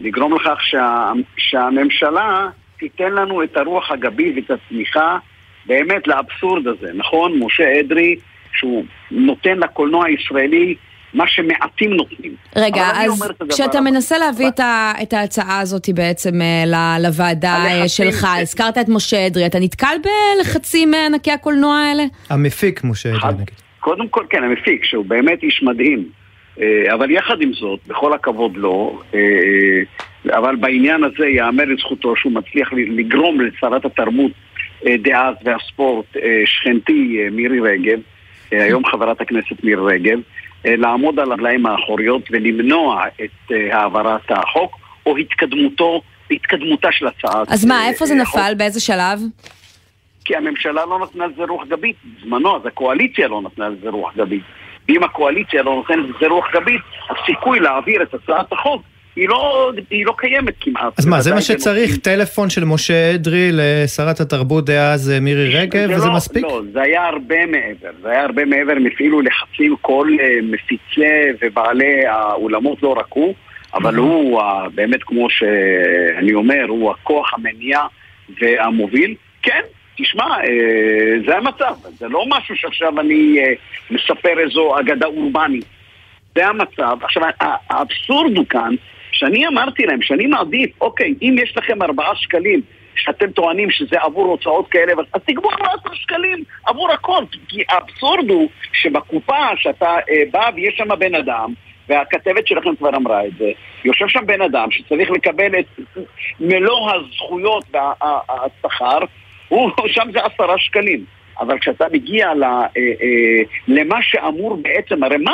[SPEAKER 19] לגרום לכך שה, שהממשלה תיתן לנו את הרוח הגבית ואת התמיכה באמת לאבסורד הזה, נכון? משה אדרי, שהוא נותן לקולנוע הישראלי מה שמעטים נותנים.
[SPEAKER 3] רגע, אז כשאתה מנסה להביא את, ה, את ההצעה הזאת בעצם אה, לוועדה אה, שלך, הזכרת את משה אדרי, אתה נתקל בלחצים מענקי הקולנוע האלה?
[SPEAKER 2] המפיק משה אדרי נגיד.
[SPEAKER 19] קודם כל כן, המפיק, שהוא באמת איש מדהים. אה, אבל יחד עם זאת, בכל הכבוד לו, אבל בעניין הזה ייאמר לזכותו שהוא מצליח לגרום לשרת התרבות דאז והספורט, שכנתי מירי רגב, היום חברת הכנסת מירי רגב, אה, לעמוד על הרגליים האחוריות ולמנוע את אה, העברת החוק או התקדמותו, התקדמותה של הצעת
[SPEAKER 3] אז מה, איפה זה אה, נפל? באיזה שלב?
[SPEAKER 19] כי הממשלה לא נתנה לזה רוח גבית בזמנו, אז הקואליציה לא נתנה לזה רוח גבית. ואם הקואליציה לא נותנת לזה רוח גבית, הסיכוי להעביר את הצעת החוק היא לא, היא לא קיימת כמעט.
[SPEAKER 2] אז מה, זה מה שצריך? בנושאים... טלפון של משה אדרי לשרת התרבות דאז אה, מירי רגב, וזה
[SPEAKER 19] לא,
[SPEAKER 2] מספיק?
[SPEAKER 19] לא, זה היה הרבה מעבר. זה היה הרבה מעבר, הם הפעילו לחצים, כל uh, מפיצי ובעלי האולמות לא רק הוא, אבל הוא uh, באמת, כמו שאני אומר, הוא הכוח המניע והמוביל. כן, תשמע, אה, זה המצב, זה לא משהו שעכשיו אני אה, מספר איזו אגדה אורבנית. זה המצב. עכשיו, האבסורד הוא כאן שאני אמרתי להם שאני מעדיף, אוקיי, אם יש לכם ארבעה שקלים שאתם טוענים שזה עבור הוצאות כאלה, אז תגבו ארבעה שקלים עבור הכל. כי האבסורד הוא שבקופה שאתה אה, בא ויש שם בן אדם, והכתבת שלכם כבר אמרה את זה, יושב שם בן אדם שצריך לקבל את מלוא הזכויות והשכר, *laughs* שם זה עשרה שקלים. אבל כשאתה מגיע ל, אה, אה, למה שאמור בעצם, הרי מה...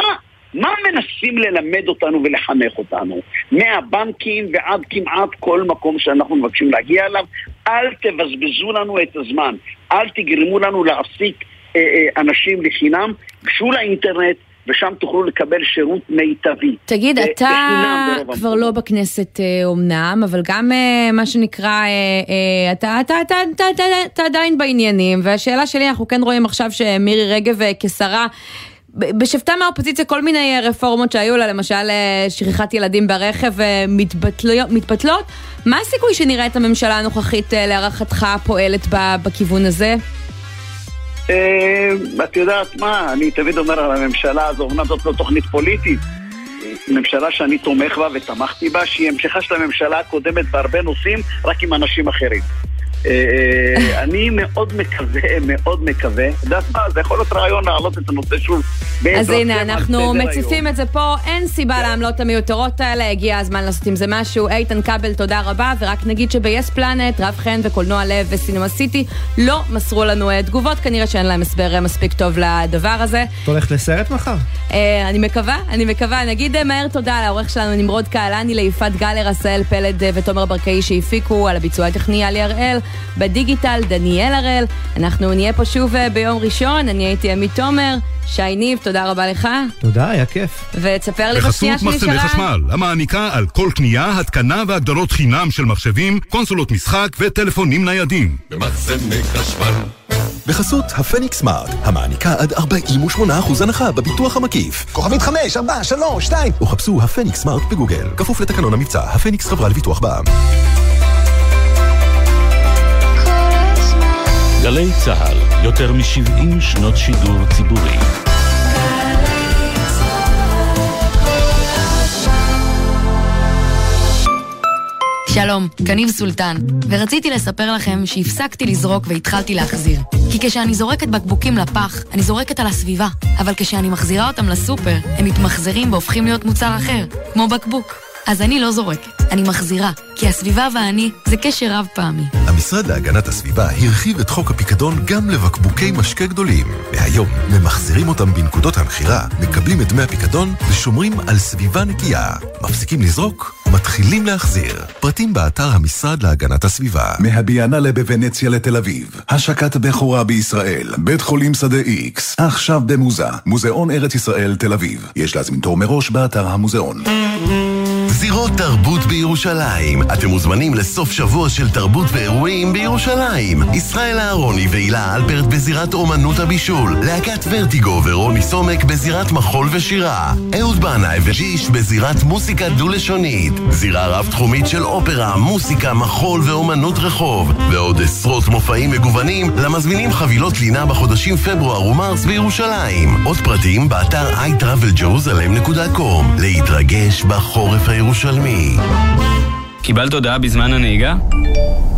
[SPEAKER 19] מה מנסים ללמד אותנו ולחנך אותנו? מהבנקים ועד כמעט כל מקום שאנחנו מבקשים להגיע אליו, אל תבזבזו לנו את הזמן, אל תגרמו לנו להעסיק אה, אה, אנשים לחינם, גשו לאינטרנט, ושם תוכלו לקבל שירות מיטבי.
[SPEAKER 3] תגיד, ב- אתה כבר לא בכנסת אומנם, אה, אבל גם אה, מה שנקרא, אה, אתה, אתה, אתה, אתה, אתה, אתה עדיין בעניינים, והשאלה שלי, אנחנו כן רואים עכשיו שמירי רגב כשרה בשבתה מהאופוזיציה כל מיני רפורמות שהיו לה, למשל שכחת ילדים ברכב מתבטלות. מה הסיכוי שנראה את הממשלה הנוכחית להערכתך פועלת בכיוון הזה?
[SPEAKER 19] את יודעת מה, אני תמיד אומר על הממשלה הזו, אמנם זאת לא תוכנית פוליטית, ממשלה שאני תומך בה ותמכתי בה, שהיא המשכה של הממשלה הקודמת בהרבה נושאים, רק עם אנשים אחרים. אה, אני מאוד מקווה, מאוד מקווה, את יודעת מה, זה יכול להיות רעיון להעלות את הנושא שוב.
[SPEAKER 3] אז הנה, אנחנו מציפים את זה פה, אין סיבה כן. לעמלות המיותרות האלה, הגיע הזמן לעשות עם זה משהו. איתן כבל, תודה רבה, ורק נגיד שב-yes פלנט, רב חן וקולנוע לב וסינמה סיטי לא מסרו לנו אה, תגובות, כנראה שאין להם הסבר אה, מספיק טוב לדבר הזה.
[SPEAKER 2] את הולכת לסרט מחר?
[SPEAKER 3] אני מקווה, אני מקווה. נגיד מהר תודה לעורך שלנו נמרוד קהלני, ליפעת גלר, עשהאל פלד ותומר ברקאי שהפיקו, על הביצוע הטכני עלי הראל. בדיגיטל, דניאל הראל. אנחנו נהיה פה שוב אה, ביום ראשון, אני הייתי עמית תומר. שי ניב, תודה רבה לך.
[SPEAKER 2] תודה, היה כיף.
[SPEAKER 3] ותספר לי בשנייה שלי
[SPEAKER 20] בחסות מחסני חשמל, המעניקה על כל קנייה, התקנה והגדלות חינם של מחשבים, קונסולות משחק וטלפונים ניידים. במחסני
[SPEAKER 21] חשמל. בחסות הפניקס סמארט, המעניקה עד 48% הנחה בביטוח המקיף.
[SPEAKER 9] כוכבית 5, 4, 3, 2.
[SPEAKER 21] או חפשו הפניקס סמארט בגוגל, כפוף לתקנון המבצע, הפניקס חברה לביטוח בע"מ.
[SPEAKER 11] גלי צה"ל, יותר מ-70 שנות שידור ציבורי.
[SPEAKER 22] שלום, קניב סולטן, ורציתי לספר לכם שהפסקתי לזרוק והתחלתי להחזיר. כי כשאני זורקת בקבוקים לפח, אני זורקת על הסביבה, אבל כשאני מחזירה אותם לסופר, הם מתמחזרים והופכים להיות מוצר אחר, כמו בקבוק. אז אני לא זורקת, אני מחזירה, כי הסביבה ואני זה קשר רב פעמי.
[SPEAKER 21] המשרד להגנת הסביבה הרחיב את חוק הפיקדון גם לבקבוקי משקה גדולים. והיום ממחזירים אותם בנקודות המכירה, מקבלים את דמי הפיקדון ושומרים על סביבה נקייה. מפסיקים לזרוק, מתחילים להחזיר. פרטים באתר המשרד להגנת הסביבה.
[SPEAKER 23] מהביאנלה בוונציה לתל אביב. השקת בכורה בישראל. בית חולים שדה איקס. עכשיו במוזה. מוזיאון ארץ ישראל תל אביב. יש להזמין תור מראש באתר המוזיאון.
[SPEAKER 8] זירות תרבות בירושלים. אתם מוזמנים לסוף שבוע של תרבות ואירועים בירושלים. ישראל אהרוני והילה אלפרט בזירת אומנות הבישול. להקת ורטיגו ורוני סומק בזירת מחול ושירה. אהוד בנאי וג'יש בזירת מוסיקה דו-לשונית. זירה רב-תחומית של אופרה, מוסיקה, מחול ואומנות רחוב. ועוד עשרות מופעים מגוונים למזמינים חבילות לינה בחודשים פברואר ומרס בירושלים. עוד פרטים באתר iTravelJerusalem.com להתרגש בחורף הירושלמי.
[SPEAKER 24] קיבלת הודעה בזמן הנהיגה?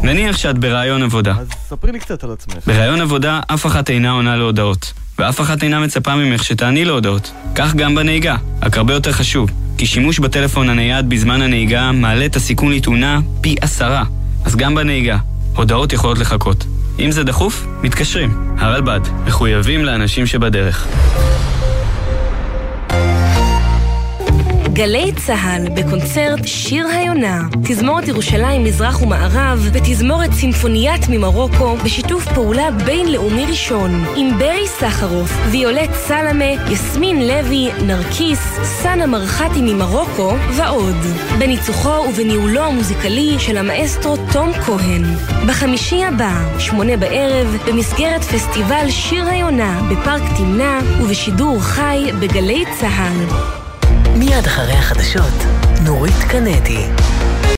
[SPEAKER 24] נניח שאת בראיון עבודה.
[SPEAKER 25] אז ספרי לי קצת על עצמך.
[SPEAKER 24] בראיון עבודה אף אחת אינה עונה להודעות, ואף אחת אינה מצפה ממך שתעני להודעות. כך גם בנהיגה, רק הרבה יותר חשוב, כי שימוש בטלפון הנייד בזמן הנהיגה מעלה את הסיכון לתאונה פי עשרה. אז גם בנהיגה, הודעות יכולות לחכות. אם זה דחוף, מתקשרים. הרלב"ד, מחויבים לאנשים שבדרך.
[SPEAKER 26] גלי צה"ל בקונצרט שיר היונה, תזמורת ירושלים מזרח ומערב ותזמורת סימפוניית ממרוקו בשיתוף פעולה בינלאומי ראשון עם ברי סחרוף, ויולט סלמה, יסמין לוי, נרקיס, סאנה מרחתי ממרוקו ועוד. בניצוחו ובניהולו המוזיקלי של המאסטרו תום כהן. בחמישי הבא, שמונה בערב, במסגרת פסטיבל שיר היונה בפארק תמנע ובשידור חי בגלי צה"ל.
[SPEAKER 1] מיד אחרי החדשות, נורית קנדי.